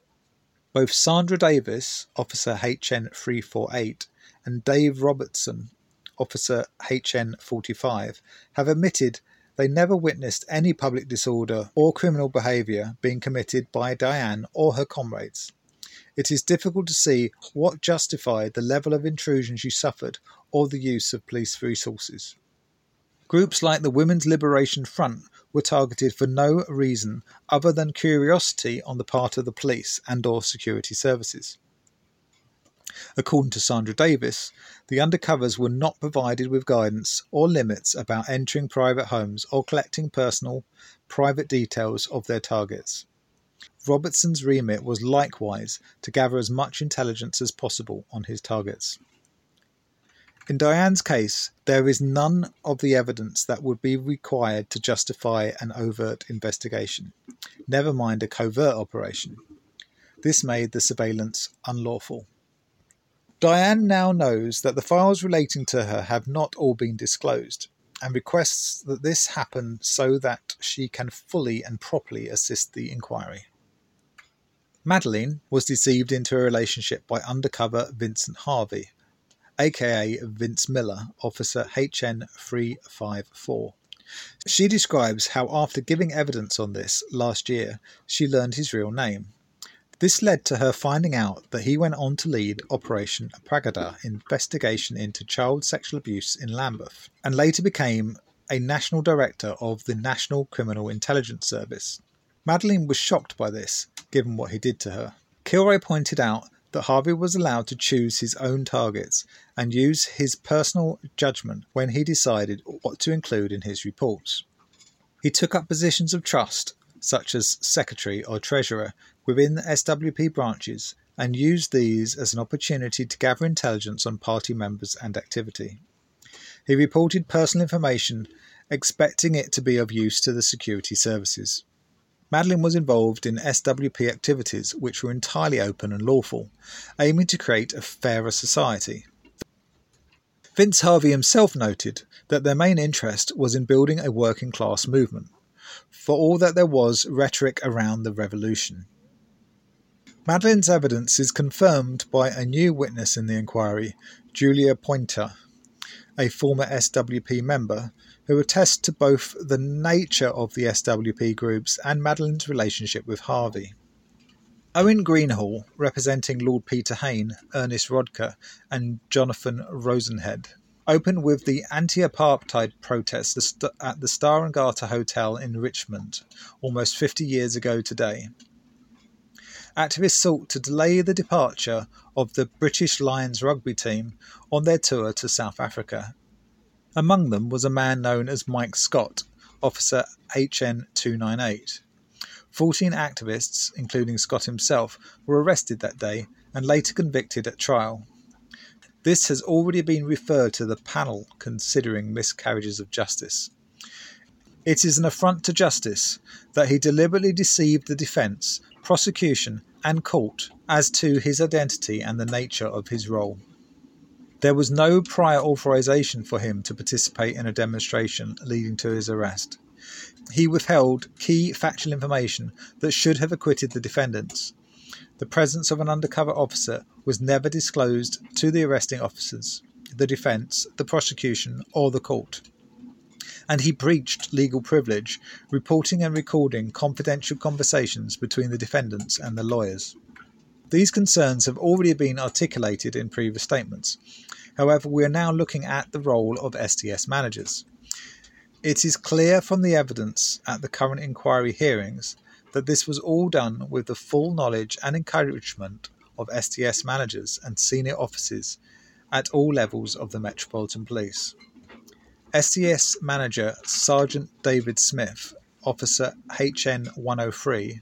Both Sandra Davis, Officer HN 348, and Dave Robertson, Officer HN 45, have admitted they never witnessed any public disorder or criminal behaviour being committed by Diane or her comrades. It is difficult to see what justified the level of intrusion she suffered or the use of police resources. Groups like the Women's Liberation Front were targeted for no reason other than curiosity on the part of the police and or security services. According to Sandra Davis, the undercovers were not provided with guidance or limits about entering private homes or collecting personal, private details of their targets. Robertson's remit was likewise to gather as much intelligence as possible on his targets. In Diane's case, there is none of the evidence that would be required to justify an overt investigation, never mind a covert operation. This made the surveillance unlawful. Diane now knows that the files relating to her have not all been disclosed and requests that this happen so that she can fully and properly assist the inquiry. Madeline was deceived into a relationship by undercover Vincent Harvey, aka Vince Miller, Officer HN 354. She describes how, after giving evidence on this last year, she learned his real name. This led to her finding out that he went on to lead Operation Pragada investigation into child sexual abuse in Lambeth, and later became a national director of the National Criminal Intelligence Service. Madeline was shocked by this, given what he did to her. Kilroy pointed out that Harvey was allowed to choose his own targets and use his personal judgment when he decided what to include in his reports. He took up positions of trust, such as secretary or treasurer, within the SWP branches and used these as an opportunity to gather intelligence on party members and activity. He reported personal information, expecting it to be of use to the security services. Madeleine was involved in SWP activities which were entirely open and lawful, aiming to create a fairer society. Vince Harvey himself noted that their main interest was in building a working class movement, for all that there was rhetoric around the revolution. Madeline's evidence is confirmed by a new witness in the inquiry, Julia Pointer, a former SWP member, who attest to both the nature of the SWP groups and Madeline's relationship with Harvey. Owen Greenhall, representing Lord Peter Hain, Ernest Rodker, and Jonathan Rosenhead, opened with the anti-apartheid protests at the Star and Garter Hotel in Richmond almost 50 years ago today. Activists sought to delay the departure of the British Lions rugby team on their tour to South Africa. Among them was a man known as Mike Scott, Officer HN 298. Fourteen activists, including Scott himself, were arrested that day and later convicted at trial. This has already been referred to the panel considering miscarriages of justice. It is an affront to justice that he deliberately deceived the defence, prosecution, and court as to his identity and the nature of his role. There was no prior authorization for him to participate in a demonstration leading to his arrest. He withheld key factual information that should have acquitted the defendants. The presence of an undercover officer was never disclosed to the arresting officers, the defence, the prosecution, or the court and he breached legal privilege, reporting and recording confidential conversations between the defendants and the lawyers. These concerns have already been articulated in previous statements. However, we are now looking at the role of SDS managers. It is clear from the evidence at the current inquiry hearings that this was all done with the full knowledge and encouragement of SDS managers and senior officers at all levels of the Metropolitan Police. SDS manager Sergeant David Smith, Officer HN 103,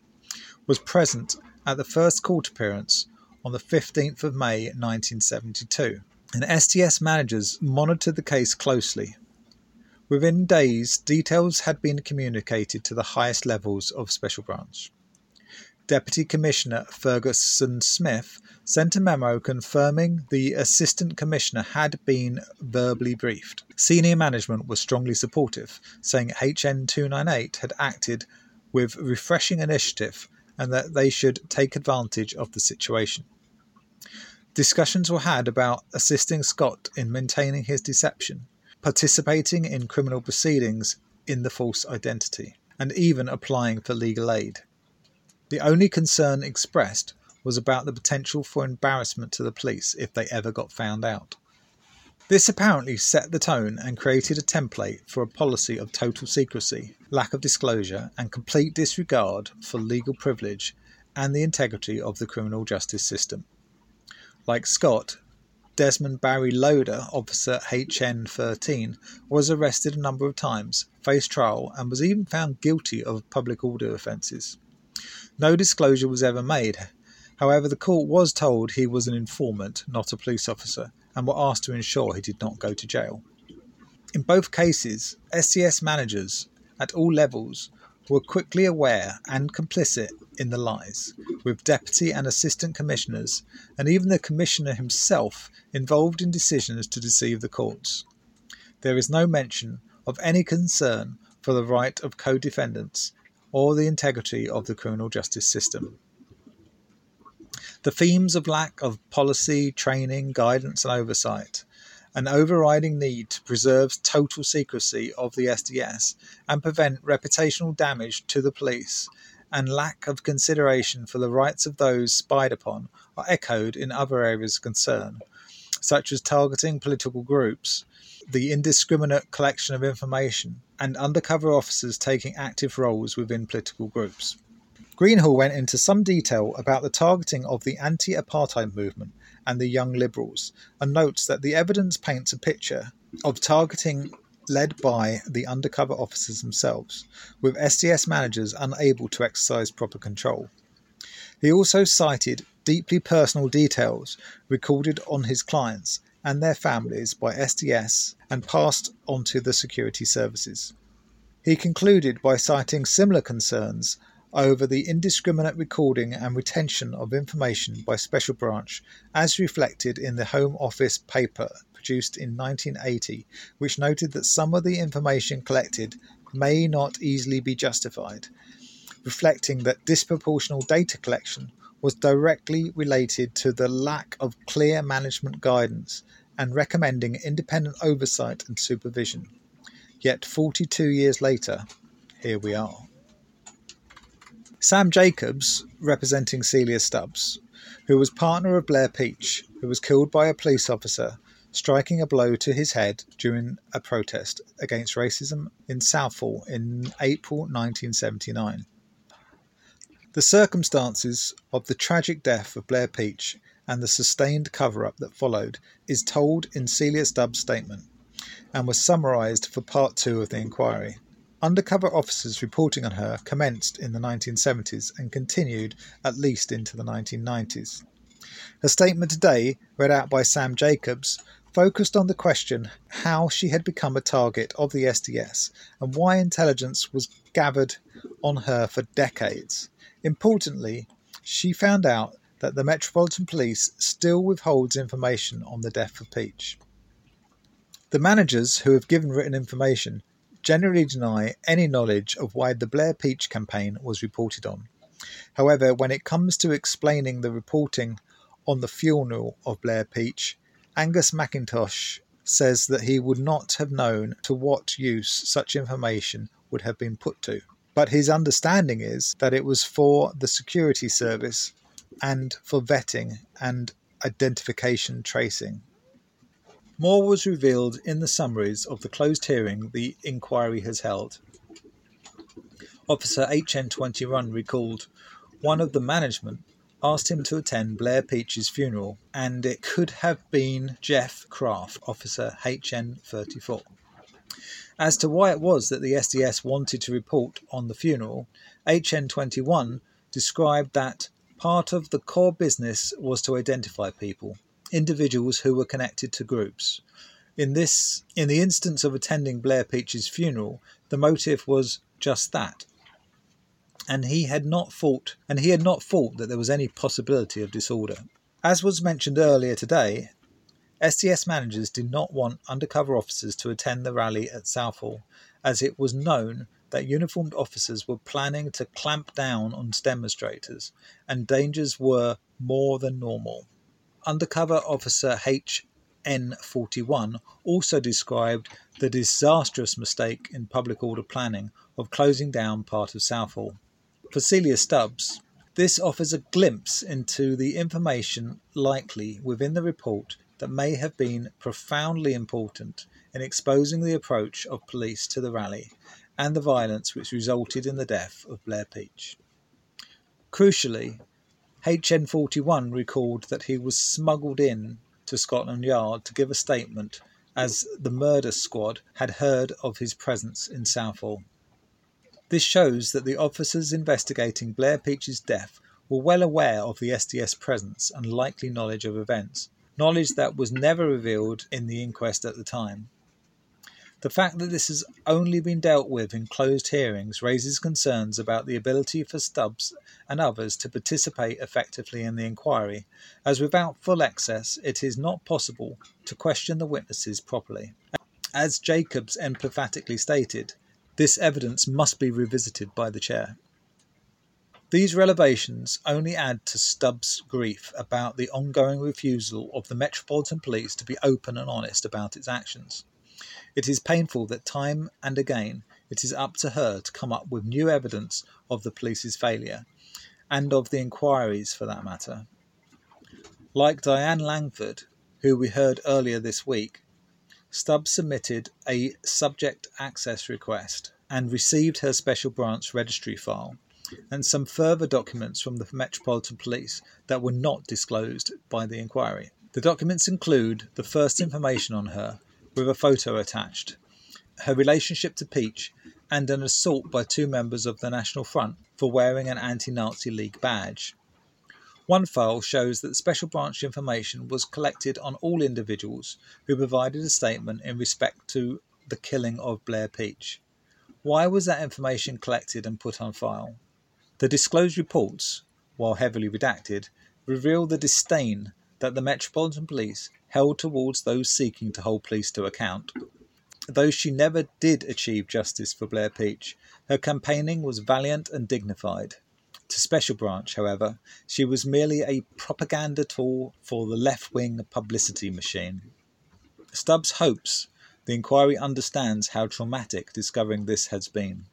was present at the first court appearance on the 15th of May 1972, and SDS managers monitored the case closely. Within days, details had been communicated to the highest levels of Special Branch. Deputy Commissioner Ferguson Smith sent a memo confirming the Assistant Commissioner had been verbally briefed. Senior management was strongly supportive, saying HN 298 had acted with refreshing initiative and that they should take advantage of the situation. Discussions were had about assisting Scott in maintaining his deception, participating in criminal proceedings in the false identity, and even applying for legal aid. The only concern expressed was about the potential for embarrassment to the police if they ever got found out. This apparently set the tone and created a template for a policy of total secrecy, lack of disclosure, and complete disregard for legal privilege and the integrity of the criminal justice system. Like Scott, Desmond Barry Loader, Officer HN 13, was arrested a number of times, faced trial, and was even found guilty of public order offences. No disclosure was ever made. However, the court was told he was an informant, not a police officer, and were asked to ensure he did not go to jail. In both cases, SDS managers at all levels were quickly aware and complicit in the lies, with deputy and assistant commissioners, and even the commissioner himself, involved in decisions to deceive the courts. There is no mention of any concern for the right of co defendants or the integrity of the criminal justice system. The themes of lack of policy, training, guidance, and oversight, an overriding need to preserve total secrecy of the SDS and prevent reputational damage to the police, and lack of consideration for the rights of those spied upon are echoed in other areas of concern, such as targeting political groups, the indiscriminate collection of information, and undercover officers taking active roles within political groups. Greenhall went into some detail about the targeting of the anti apartheid movement and the Young Liberals, and notes that the evidence paints a picture of targeting led by the undercover officers themselves, with SDS managers unable to exercise proper control. He also cited deeply personal details recorded on his clients and their families by SDS and passed on to the security services. He concluded by citing similar concerns over the indiscriminate recording and retention of information by Special Branch, as reflected in the Home Office paper produced in 1980, which noted that some of the information collected may not easily be justified, reflecting that disproportional data collection was directly related to the lack of clear management guidance and recommending independent oversight and supervision. Yet 42 years later, here we are. Sam Jacobs, representing Celia Stubbs, who was partner of Blair Peach, who was killed by a police officer striking a blow to his head during a protest against racism in Southall in April 1979. The circumstances of the tragic death of Blair Peach and the sustained cover up that followed is told in Celia Stubbs' statement and was summarised for part two of the inquiry. Undercover officers reporting on her commenced in the 1970s and continued at least into the 1990s. Her statement today, read out by Sam Jacobs, focused on the question how she had become a target of the SDS and why intelligence was gathered on her for decades. Importantly, she found out that the Metropolitan Police still withholds information on the death of Peach. The managers who have given written information generally deny any knowledge of why the Blair Peach campaign was reported on. However, when it comes to explaining the reporting on the funeral of Blair Peach, Angus McIntosh says that he would not have known to what use such information would have been put to. But his understanding is that it was for the security service and for vetting and identification tracing. More was revealed in the summaries of the closed hearing the inquiry has held. Officer HN21 recalled one of the management asked him to attend Blair Peach's funeral, and it could have been Jeff Craft, Officer HN34. As to why it was that the SDS wanted to report on the funeral, HN21 described that part of the core business was to identify people, individuals who were connected to groups. In this, in the instance of attending Blair Peach's funeral, the motive was just that. And he had not thought, and he had not thought that there was any possibility of disorder. As was mentioned earlier today, SDS managers did not want undercover officers to attend the rally at Southall, as it was known that uniformed officers were planning to clamp down on demonstrators, and dangers were more than normal. Undercover Officer HN41 also described the disastrous mistake in public order planning of closing down part of Southall. For Celia Stubbs, this offers a glimpse into the information likely within the report that may have been profoundly important in exposing the approach of police to the rally and the violence which resulted in the death of Blair Peach. Crucially, HN41 recalled that he was smuggled in to Scotland Yard to give a statement as the murder squad had heard of his presence in Southall. This shows that the officers investigating Blair Peach's death were well aware of the SDS presence and likely knowledge of events, knowledge that was never revealed in the inquest at the time. The fact that this has only been dealt with in closed hearings raises concerns about the ability for Stubbs and others to participate effectively in the inquiry, as without full access it is not possible to question the witnesses properly. As Jacobs emphatically stated, this evidence must be revisited by the chair. These revelations only add to Stubbs' grief about the ongoing refusal of the Metropolitan Police to be open and honest about its actions. It is painful that time and again it is up to her to come up with new evidence of the police's failure, and of the inquiries for that matter. Like Diane Langford, who we heard earlier this week, Stubbs submitted a subject access request and received her special branch registry file and some further documents from the Metropolitan Police that were not disclosed by the inquiry. The documents include the first information on her, with a photo attached, her relationship to Peach, and an assault by two members of the National Front for wearing an anti Nazi League badge. One file shows that special branch information was collected on all individuals who provided a statement in respect to the killing of Blair Peach. Why was that information collected and put on file? The disclosed reports, while heavily redacted, reveal the disdain that the Metropolitan Police held towards those seeking to hold police to account. Though she never did achieve justice for Blair Peach, her campaigning was valiant and dignified. To Special Branch, however, she was merely a propaganda tool for the left wing publicity machine. Stubbs hopes the inquiry understands how traumatic discovering this has been.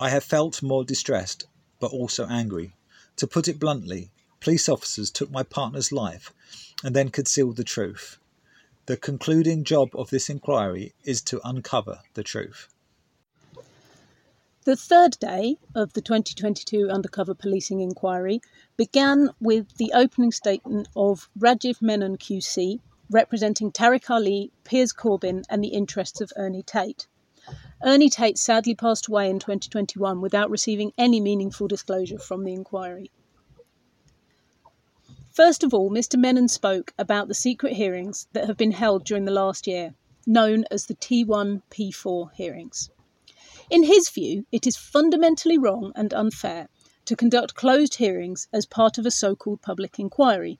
I have felt more distressed, but also angry. To put it bluntly, police officers took my partner's life and then concealed the truth. The concluding job of this inquiry is to uncover the truth. The third day of the 2022 Undercover Policing Inquiry began with the opening statement of Rajiv Menon QC, representing Tariq Ali, Piers Corbyn, and the interests of Ernie Tate. Ernie Tate sadly passed away in 2021 without receiving any meaningful disclosure from the inquiry. First of all, Mr. Menon spoke about the secret hearings that have been held during the last year, known as the T1 P4 hearings. In his view, it is fundamentally wrong and unfair to conduct closed hearings as part of a so called public inquiry.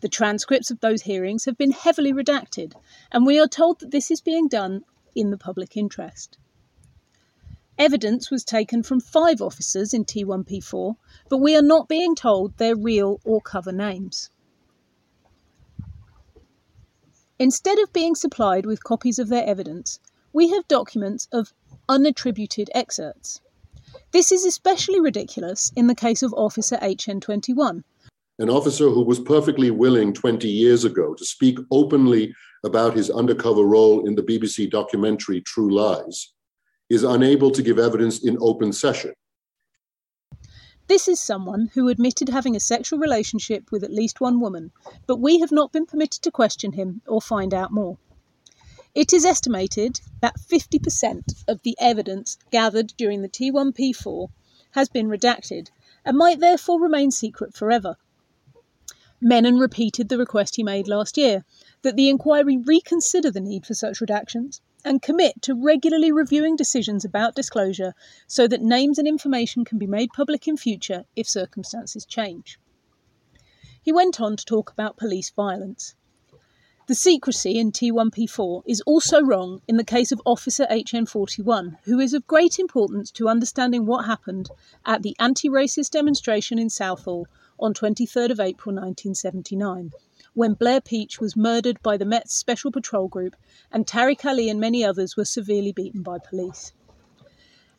The transcripts of those hearings have been heavily redacted, and we are told that this is being done in the public interest. Evidence was taken from five officers in T1P4, but we are not being told their real or cover names. Instead of being supplied with copies of their evidence, we have documents of unattributed excerpts. This is especially ridiculous in the case of Officer HN21. An officer who was perfectly willing 20 years ago to speak openly about his undercover role in the BBC documentary True Lies, is unable to give evidence in open session. This is someone who admitted having a sexual relationship with at least one woman, but we have not been permitted to question him or find out more. It is estimated that 50% of the evidence gathered during the T1P4 has been redacted and might therefore remain secret forever. Menon repeated the request he made last year that the inquiry reconsider the need for such redactions and commit to regularly reviewing decisions about disclosure so that names and information can be made public in future if circumstances change. He went on to talk about police violence. The secrecy in T1P4 is also wrong in the case of Officer HN41, who is of great importance to understanding what happened at the anti racist demonstration in Southall on 23rd of April 1979, when Blair Peach was murdered by the Met's Special Patrol Group and Tariq Ali and many others were severely beaten by police.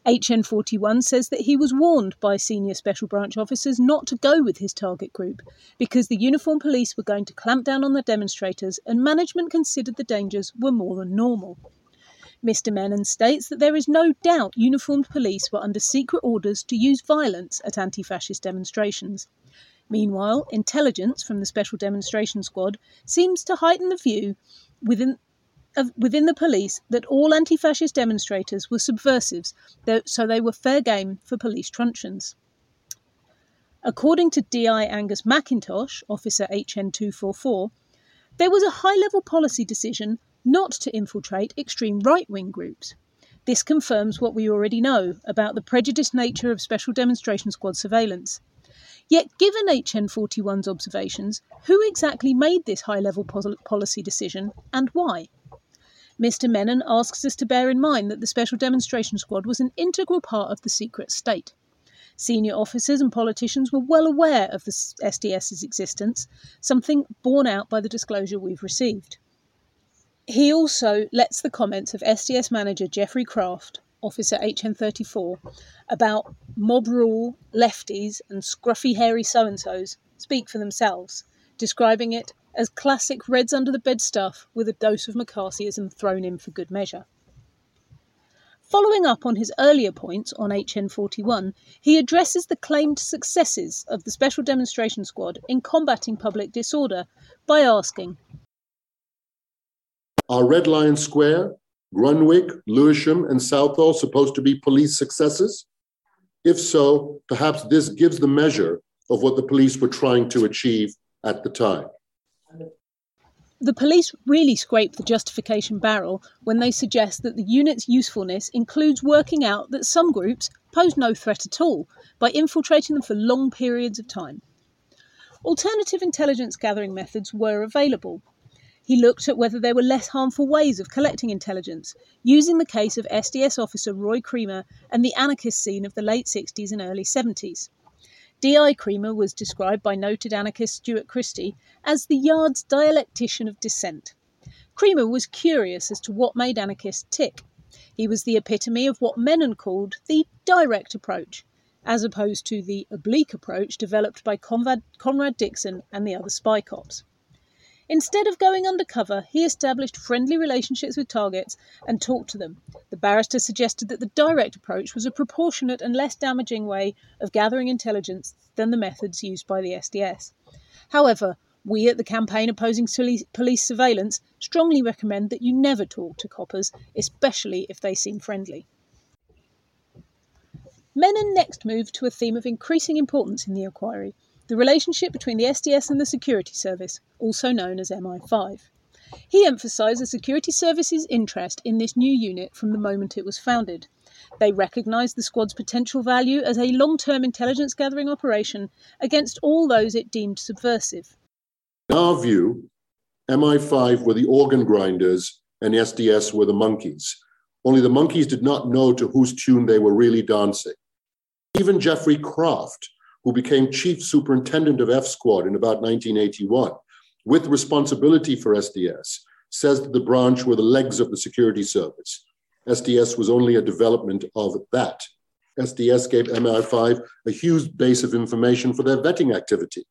HN41 says that he was warned by senior Special Branch officers not to go with his target group because the uniformed police were going to clamp down on the demonstrators and management considered the dangers were more than normal. Mr. Menon states that there is no doubt uniformed police were under secret orders to use violence at anti fascist demonstrations. Meanwhile, intelligence from the Special Demonstration Squad seems to heighten the view within of, within the police that all anti fascist demonstrators were subversives, so they were fair game for police truncheons. According to DI Angus McIntosh, Officer HN244, there was a high level policy decision not to infiltrate extreme right wing groups. This confirms what we already know about the prejudiced nature of Special Demonstration Squad surveillance. Yet, given HN41's observations, who exactly made this high level policy decision and why? Mr. Menon asks us to bear in mind that the Special Demonstration Squad was an integral part of the secret state. Senior officers and politicians were well aware of the SDS's existence, something borne out by the disclosure we've received. He also lets the comments of SDS manager Geoffrey Craft, officer HN34, about mob rule, lefties, and scruffy hairy so and so's speak for themselves, describing it as classic Reds under the bed stuff with a dose of McCarthyism thrown in for good measure. Following up on his earlier points on HN41, he addresses the claimed successes of the Special Demonstration Squad in combating public disorder by asking Are Red Lion Square, Grunwick, Lewisham, and Southall supposed to be police successes? If so, perhaps this gives the measure of what the police were trying to achieve at the time. The police really scrape the justification barrel when they suggest that the unit's usefulness includes working out that some groups pose no threat at all by infiltrating them for long periods of time. Alternative intelligence gathering methods were available. He looked at whether there were less harmful ways of collecting intelligence, using the case of SDS officer Roy Creamer and the anarchist scene of the late 60s and early 70s. D.I. Creamer was described by noted anarchist Stuart Christie as the Yard's dialectician of dissent. Creamer was curious as to what made anarchists tick. He was the epitome of what Menon called the direct approach, as opposed to the oblique approach developed by Conrad, Conrad Dixon and the other spy cops. Instead of going undercover, he established friendly relationships with targets and talked to them. The barrister suggested that the direct approach was a proportionate and less damaging way of gathering intelligence than the methods used by the SDS. However, we at the campaign opposing police surveillance strongly recommend that you never talk to coppers, especially if they seem friendly. Menon next moved to a theme of increasing importance in the inquiry the relationship between the SDS and the Security Service, also known as MI5. He emphasised the Security Service's interest in this new unit from the moment it was founded. They recognised the squad's potential value as a long term intelligence gathering operation against all those it deemed subversive. In our view, MI5 were the organ grinders and SDS were the monkeys. Only the monkeys did not know to whose tune they were really dancing. Even Geoffrey Craft, who became chief superintendent of F Squad in about 1981, with responsibility for SDS, says that the branch were the legs of the security service. SDS was only a development of that. SDS gave MI5 a huge base of information for their vetting activity.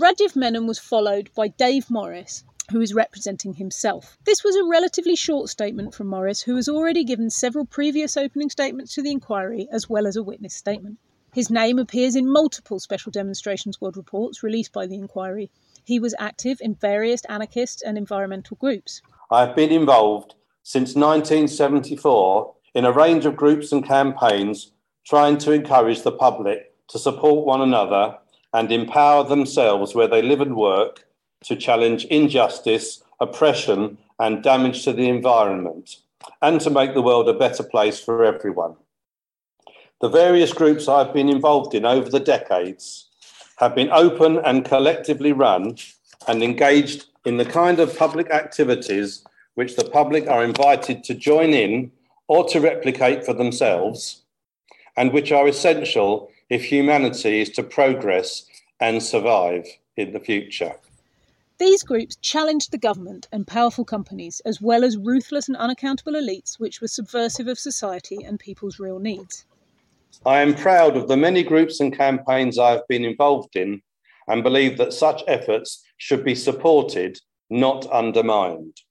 Rajiv Menon was followed by Dave Morris, who is representing himself. This was a relatively short statement from Morris, who has already given several previous opening statements to the inquiry as well as a witness statement. His name appears in multiple Special Demonstration Squad reports released by the inquiry. He was active in various anarchist and environmental groups. I have been involved since 1974 in a range of groups and campaigns trying to encourage the public to support one another and empower themselves where they live and work to challenge injustice, oppression, and damage to the environment, and to make the world a better place for everyone. The various groups I've been involved in over the decades have been open and collectively run and engaged in the kind of public activities which the public are invited to join in or to replicate for themselves, and which are essential if humanity is to progress and survive in the future. These groups challenged the government and powerful companies, as well as ruthless and unaccountable elites which were subversive of society and people's real needs. I am proud of the many groups and campaigns I have been involved in and believe that such efforts should be supported, not undermined.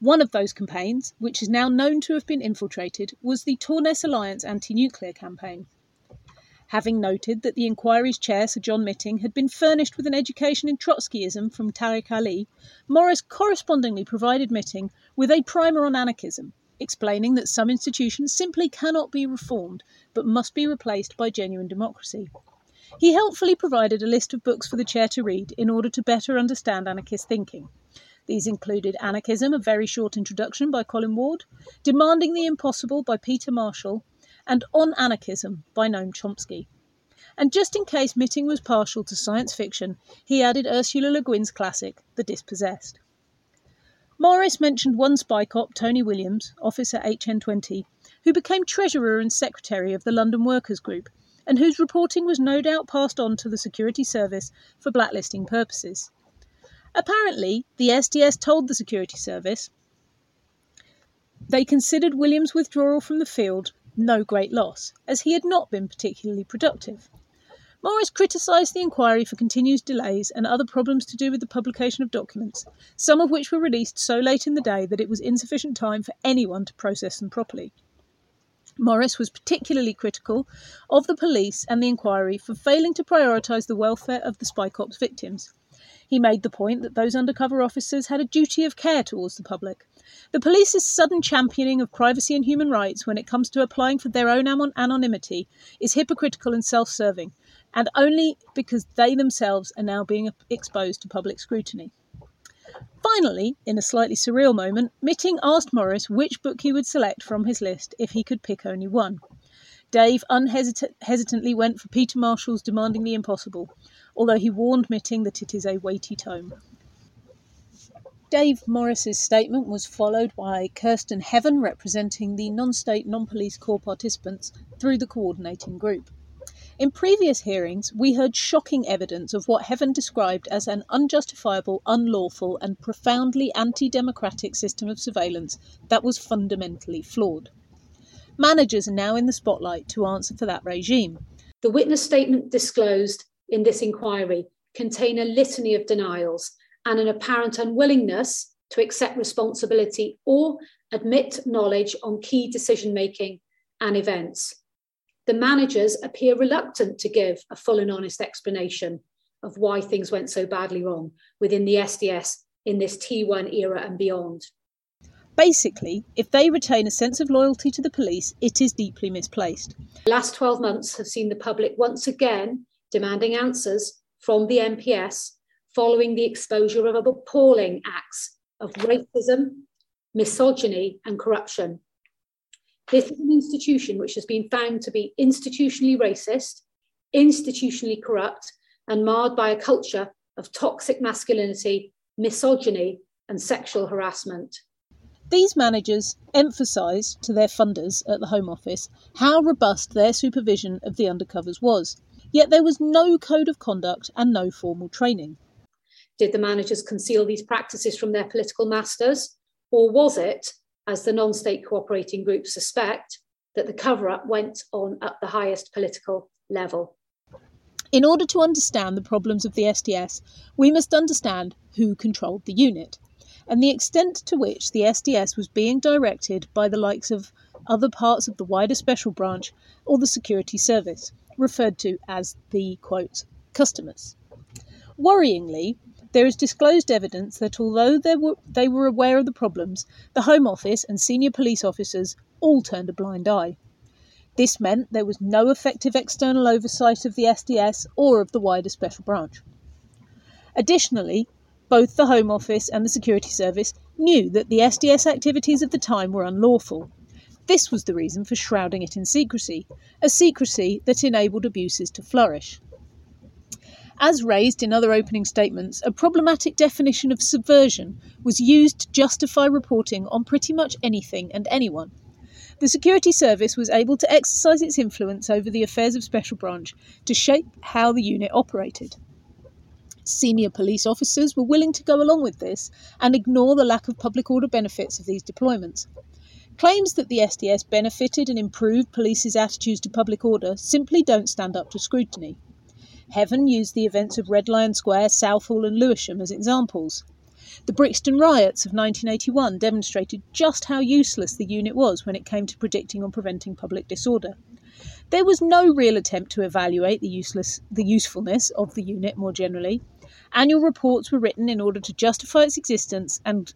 One of those campaigns, which is now known to have been infiltrated, was the Torness Alliance anti nuclear campaign. Having noted that the inquiry's chair, Sir John Mitting, had been furnished with an education in Trotskyism from Tariq Ali, Morris correspondingly provided Mitting with a primer on anarchism, explaining that some institutions simply cannot be reformed but must be replaced by genuine democracy. He helpfully provided a list of books for the chair to read in order to better understand anarchist thinking. These included Anarchism, a very short introduction by Colin Ward, Demanding the Impossible by Peter Marshall, and On Anarchism by Noam Chomsky. And just in case Mitting was partial to science fiction, he added Ursula Le Guin's classic, The Dispossessed. Morris mentioned one spy cop, Tony Williams, officer HN20, who became treasurer and secretary of the London Workers' Group, and whose reporting was no doubt passed on to the security service for blacklisting purposes. Apparently, the SDS told the security service they considered William's withdrawal from the field no great loss, as he had not been particularly productive. Morris criticised the inquiry for continued delays and other problems to do with the publication of documents, some of which were released so late in the day that it was insufficient time for anyone to process them properly. Morris was particularly critical of the police and the inquiry for failing to prioritise the welfare of the Spy Cops victims. He made the point that those undercover officers had a duty of care towards the public. The police's sudden championing of privacy and human rights when it comes to applying for their own anonymity is hypocritical and self serving, and only because they themselves are now being exposed to public scrutiny. Finally, in a slightly surreal moment, Mitting asked Morris which book he would select from his list if he could pick only one. Dave unhesitantly went for Peter Marshall's Demanding the Impossible, although he warned Mitting that it is a weighty tome. Dave Morris's statement was followed by Kirsten Heaven representing the non-state non-police core participants through the coordinating group. In previous hearings, we heard shocking evidence of what Heaven described as an unjustifiable, unlawful, and profoundly anti democratic system of surveillance that was fundamentally flawed. Managers are now in the spotlight to answer for that regime. The witness statement disclosed in this inquiry contain a litany of denials and an apparent unwillingness to accept responsibility or admit knowledge on key decision making and events the managers appear reluctant to give a full and honest explanation of why things went so badly wrong within the SDS in this T1 era and beyond. Basically, if they retain a sense of loyalty to the police, it is deeply misplaced. The last 12 months have seen the public once again demanding answers from the MPS following the exposure of appalling acts of racism, misogyny, and corruption this is an institution which has been found to be institutionally racist, institutionally corrupt, and marred by a culture of toxic masculinity, misogyny, and sexual harassment. These managers emphasised to their funders at the Home Office how robust their supervision of the undercovers was, yet there was no code of conduct and no formal training. Did the managers conceal these practices from their political masters, or was it as the non state cooperating groups suspect, that the cover up went on at the highest political level. In order to understand the problems of the SDS, we must understand who controlled the unit and the extent to which the SDS was being directed by the likes of other parts of the wider special branch or the security service, referred to as the quote, customers. Worryingly, there is disclosed evidence that although were, they were aware of the problems, the Home Office and senior police officers all turned a blind eye. This meant there was no effective external oversight of the SDS or of the wider special branch. Additionally, both the Home Office and the Security Service knew that the SDS activities of the time were unlawful. This was the reason for shrouding it in secrecy, a secrecy that enabled abuses to flourish. As raised in other opening statements, a problematic definition of subversion was used to justify reporting on pretty much anything and anyone. The Security Service was able to exercise its influence over the affairs of Special Branch to shape how the unit operated. Senior police officers were willing to go along with this and ignore the lack of public order benefits of these deployments. Claims that the SDS benefited and improved police's attitudes to public order simply don't stand up to scrutiny. Heaven used the events of Red Lion Square, Southall, and Lewisham as examples. The Brixton riots of 1981 demonstrated just how useless the unit was when it came to predicting or preventing public disorder. There was no real attempt to evaluate the, useless, the usefulness of the unit more generally. Annual reports were written in order to justify its existence and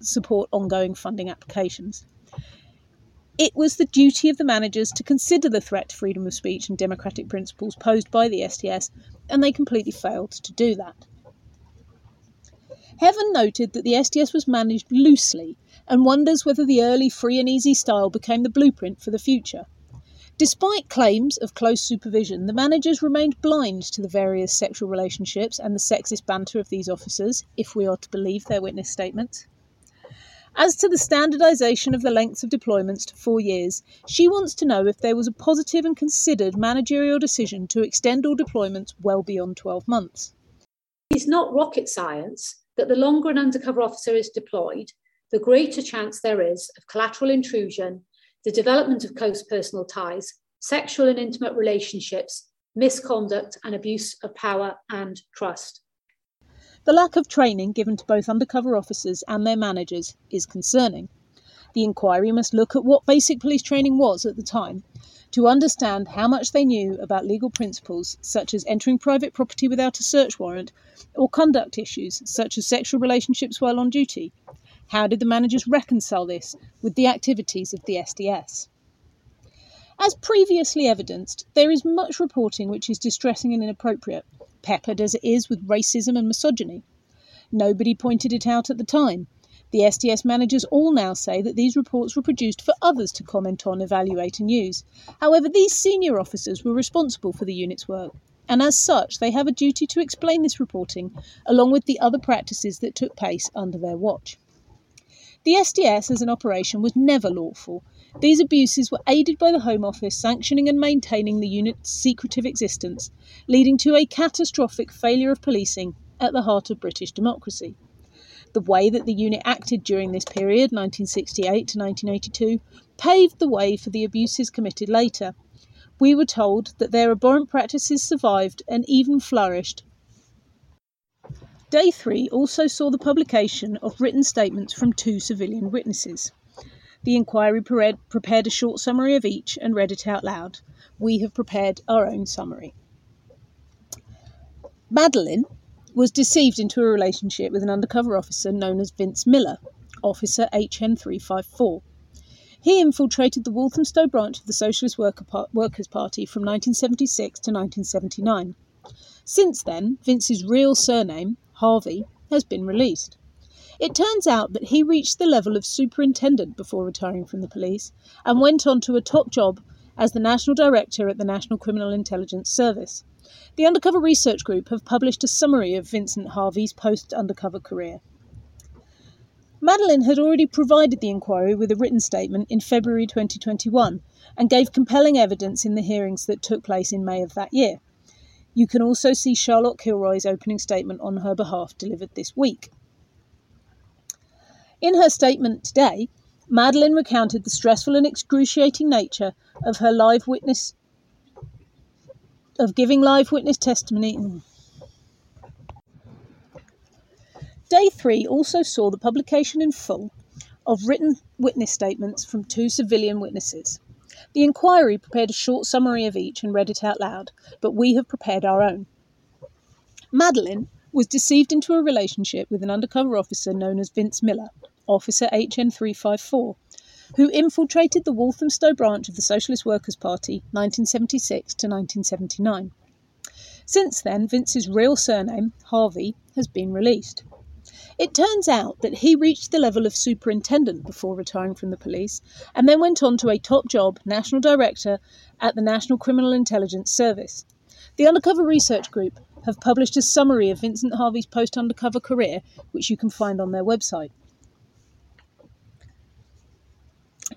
support ongoing funding applications. It was the duty of the managers to consider the threat to freedom of speech and democratic principles posed by the SDS, and they completely failed to do that. Heaven noted that the SDS was managed loosely and wonders whether the early free and easy style became the blueprint for the future. Despite claims of close supervision, the managers remained blind to the various sexual relationships and the sexist banter of these officers, if we are to believe their witness statements. As to the standardisation of the lengths of deployments to four years, she wants to know if there was a positive and considered managerial decision to extend all deployments well beyond 12 months. It's not rocket science that the longer an undercover officer is deployed, the greater chance there is of collateral intrusion, the development of close personal ties, sexual and intimate relationships, misconduct, and abuse of power and trust. The lack of training given to both undercover officers and their managers is concerning. The inquiry must look at what basic police training was at the time to understand how much they knew about legal principles such as entering private property without a search warrant or conduct issues such as sexual relationships while on duty. How did the managers reconcile this with the activities of the SDS? As previously evidenced, there is much reporting which is distressing and inappropriate, peppered as it is with racism and misogyny. Nobody pointed it out at the time. The SDS managers all now say that these reports were produced for others to comment on, evaluate, and use. However, these senior officers were responsible for the unit's work, and as such, they have a duty to explain this reporting along with the other practices that took place under their watch. The SDS as an operation was never lawful. These abuses were aided by the Home Office sanctioning and maintaining the unit's secretive existence, leading to a catastrophic failure of policing at the heart of British democracy. The way that the unit acted during this period, 1968 to 1982, paved the way for the abuses committed later. We were told that their abhorrent practices survived and even flourished Day three also saw the publication of written statements from two civilian witnesses. The inquiry prepared a short summary of each and read it out loud. We have prepared our own summary. Madeline was deceived into a relationship with an undercover officer known as Vince Miller, Officer HN354. He infiltrated the Walthamstow branch of the Socialist Worker Workers' Party from 1976 to 1979. Since then, Vince's real surname, Harvey, has been released. It turns out that he reached the level of superintendent before retiring from the police and went on to a top job as the national director at the National Criminal Intelligence Service. The Undercover Research Group have published a summary of Vincent Harvey's post undercover career. Madeline had already provided the inquiry with a written statement in February 2021 and gave compelling evidence in the hearings that took place in May of that year. You can also see Charlotte Kilroy's opening statement on her behalf delivered this week. In her statement today, Madeline recounted the stressful and excruciating nature of her live witness of giving live witness testimony. Day three also saw the publication in full of written witness statements from two civilian witnesses. The inquiry prepared a short summary of each and read it out loud, but we have prepared our own. Madeline was deceived into a relationship with an undercover officer known as Vince Miller, Officer HN354, who infiltrated the Walthamstow branch of the Socialist Workers' Party 1976 to 1979. Since then, Vince's real surname, Harvey, has been released. It turns out that he reached the level of superintendent before retiring from the police and then went on to a top job, national director at the National Criminal Intelligence Service. The Undercover Research Group have published a summary of Vincent Harvey's post undercover career, which you can find on their website.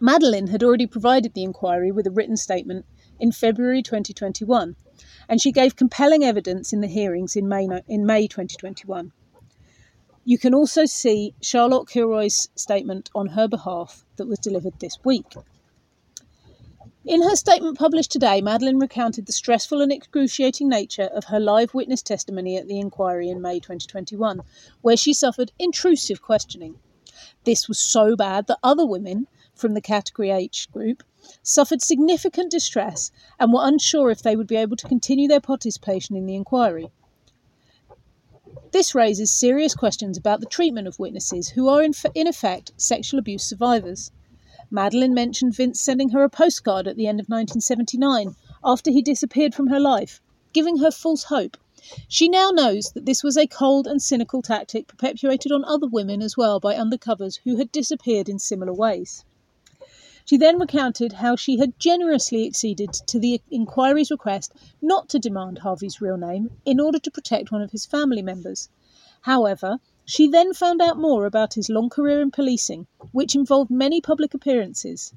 Madeline had already provided the inquiry with a written statement in February 2021, and she gave compelling evidence in the hearings in May, in May 2021. You can also see Charlotte Kilroy's statement on her behalf that was delivered this week. In her statement published today, Madeline recounted the stressful and excruciating nature of her live witness testimony at the inquiry in May 2021, where she suffered intrusive questioning. This was so bad that other women from the Category H group suffered significant distress and were unsure if they would be able to continue their participation in the inquiry. This raises serious questions about the treatment of witnesses who are, in, in effect, sexual abuse survivors. Madeline mentioned Vince sending her a postcard at the end of 1979 after he disappeared from her life, giving her false hope. She now knows that this was a cold and cynical tactic perpetuated on other women as well by undercovers who had disappeared in similar ways. She then recounted how she had generously acceded to the inquiry's request not to demand Harvey's real name in order to protect one of his family members. However, She then found out more about his long career in policing, which involved many public appearances.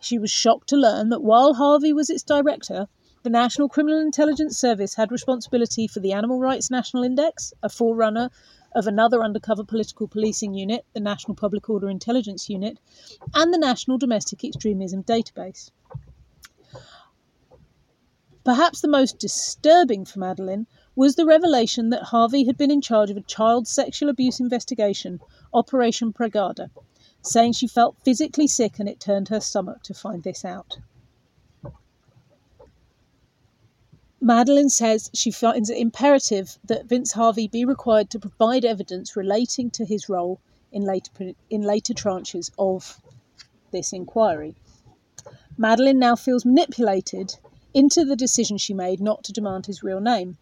She was shocked to learn that while Harvey was its director, the National Criminal Intelligence Service had responsibility for the Animal Rights National Index, a forerunner of another undercover political policing unit, the National Public Order Intelligence Unit, and the National Domestic Extremism Database. Perhaps the most disturbing for Madeline was the revelation that Harvey had been in charge of a child sexual abuse investigation, Operation Pragada, saying she felt physically sick and it turned her stomach to find this out. Madeleine says she finds it imperative that Vince Harvey be required to provide evidence relating to his role in later, in later tranches of this inquiry. Madeline now feels manipulated into the decision she made not to demand his real name.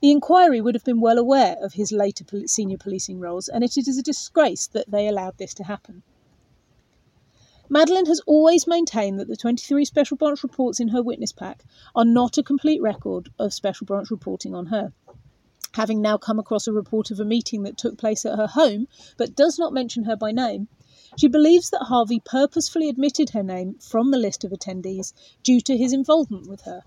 The inquiry would have been well aware of his later senior policing roles, and it is a disgrace that they allowed this to happen. Madeleine has always maintained that the 23 Special Branch reports in her witness pack are not a complete record of Special Branch reporting on her. Having now come across a report of a meeting that took place at her home, but does not mention her by name, she believes that Harvey purposefully omitted her name from the list of attendees due to his involvement with her.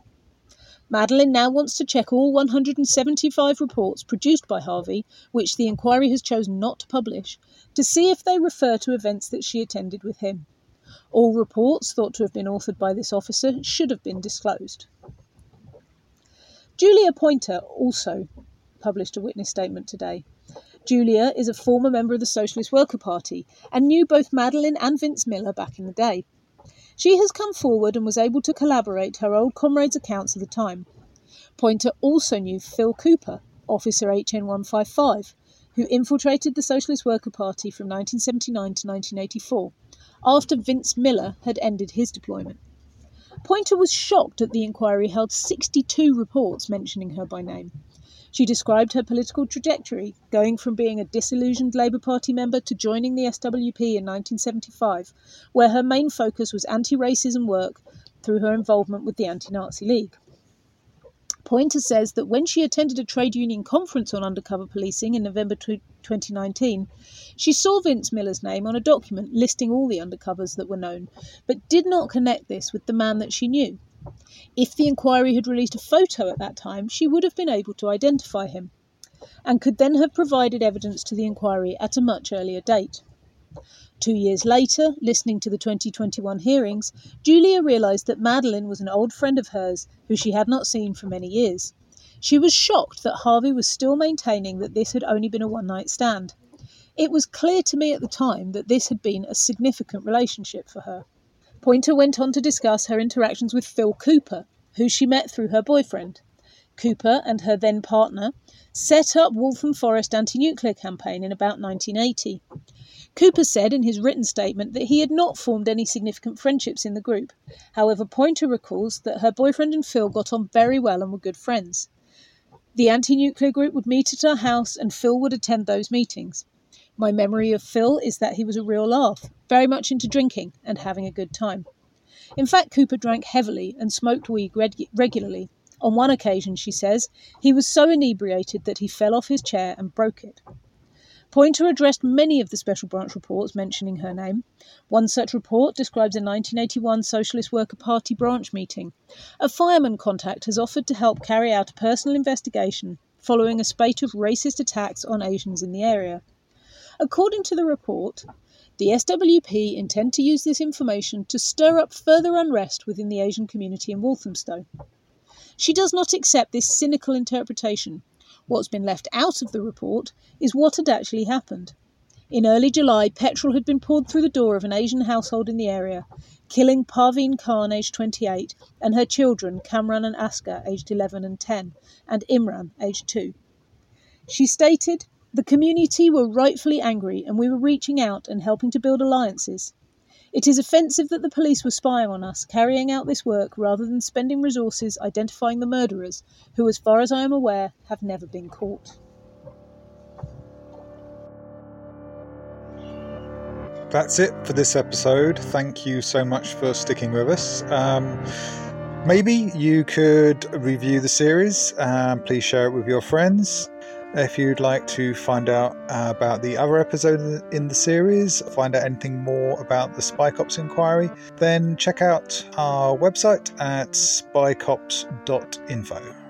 Madeline now wants to check all 175 reports produced by Harvey, which the inquiry has chosen not to publish, to see if they refer to events that she attended with him. All reports thought to have been authored by this officer should have been disclosed. Julia Poynter also published a witness statement today. Julia is a former member of the Socialist Worker Party and knew both Madeline and Vince Miller back in the day. She has come forward and was able to collaborate her old comrades' accounts of the time. Poynter also knew Phil Cooper, Officer HN 155, who infiltrated the Socialist Worker Party from 1979 to 1984 after Vince Miller had ended his deployment. Poynter was shocked that the inquiry held 62 reports mentioning her by name. She described her political trajectory, going from being a disillusioned Labour Party member to joining the SWP in 1975, where her main focus was anti racism work through her involvement with the Anti Nazi League. Poynter says that when she attended a trade union conference on undercover policing in November 2019, she saw Vince Miller's name on a document listing all the undercovers that were known, but did not connect this with the man that she knew. If the inquiry had released a photo at that time, she would have been able to identify him, and could then have provided evidence to the inquiry at a much earlier date. Two years later, listening to the 2021 hearings, Julia realised that Madeleine was an old friend of hers who she had not seen for many years. She was shocked that Harvey was still maintaining that this had only been a one night stand. It was clear to me at the time that this had been a significant relationship for her. Poynter went on to discuss her interactions with Phil Cooper, who she met through her boyfriend. Cooper and her then partner set up Waltham Forest anti nuclear campaign in about 1980. Cooper said in his written statement that he had not formed any significant friendships in the group. However, Poynter recalls that her boyfriend and Phil got on very well and were good friends. The anti nuclear group would meet at our house and Phil would attend those meetings. My memory of Phil is that he was a real laugh, very much into drinking and having a good time. In fact, Cooper drank heavily and smoked weed reg- regularly. On one occasion, she says, he was so inebriated that he fell off his chair and broke it. Poynter addressed many of the Special Branch reports mentioning her name. One such report describes a 1981 Socialist Worker Party branch meeting. A fireman contact has offered to help carry out a personal investigation following a spate of racist attacks on Asians in the area. According to the report, the SWP intend to use this information to stir up further unrest within the Asian community in Walthamstow. She does not accept this cynical interpretation What's been left out of the report is what had actually happened. In early July, petrol had been poured through the door of an Asian household in the area, killing Parveen Khan, aged 28, and her children, Kamran and Aska, aged 11 and 10, and Imran, aged 2. She stated, The community were rightfully angry, and we were reaching out and helping to build alliances. It is offensive that the police were spying on us, carrying out this work rather than spending resources identifying the murderers, who, as far as I am aware, have never been caught. That's it for this episode. Thank you so much for sticking with us. Um, maybe you could review the series. Um, please share it with your friends. If you'd like to find out uh, about the other episodes in the series, find out anything more about the Spy Cops inquiry, then check out our website at spycops.info.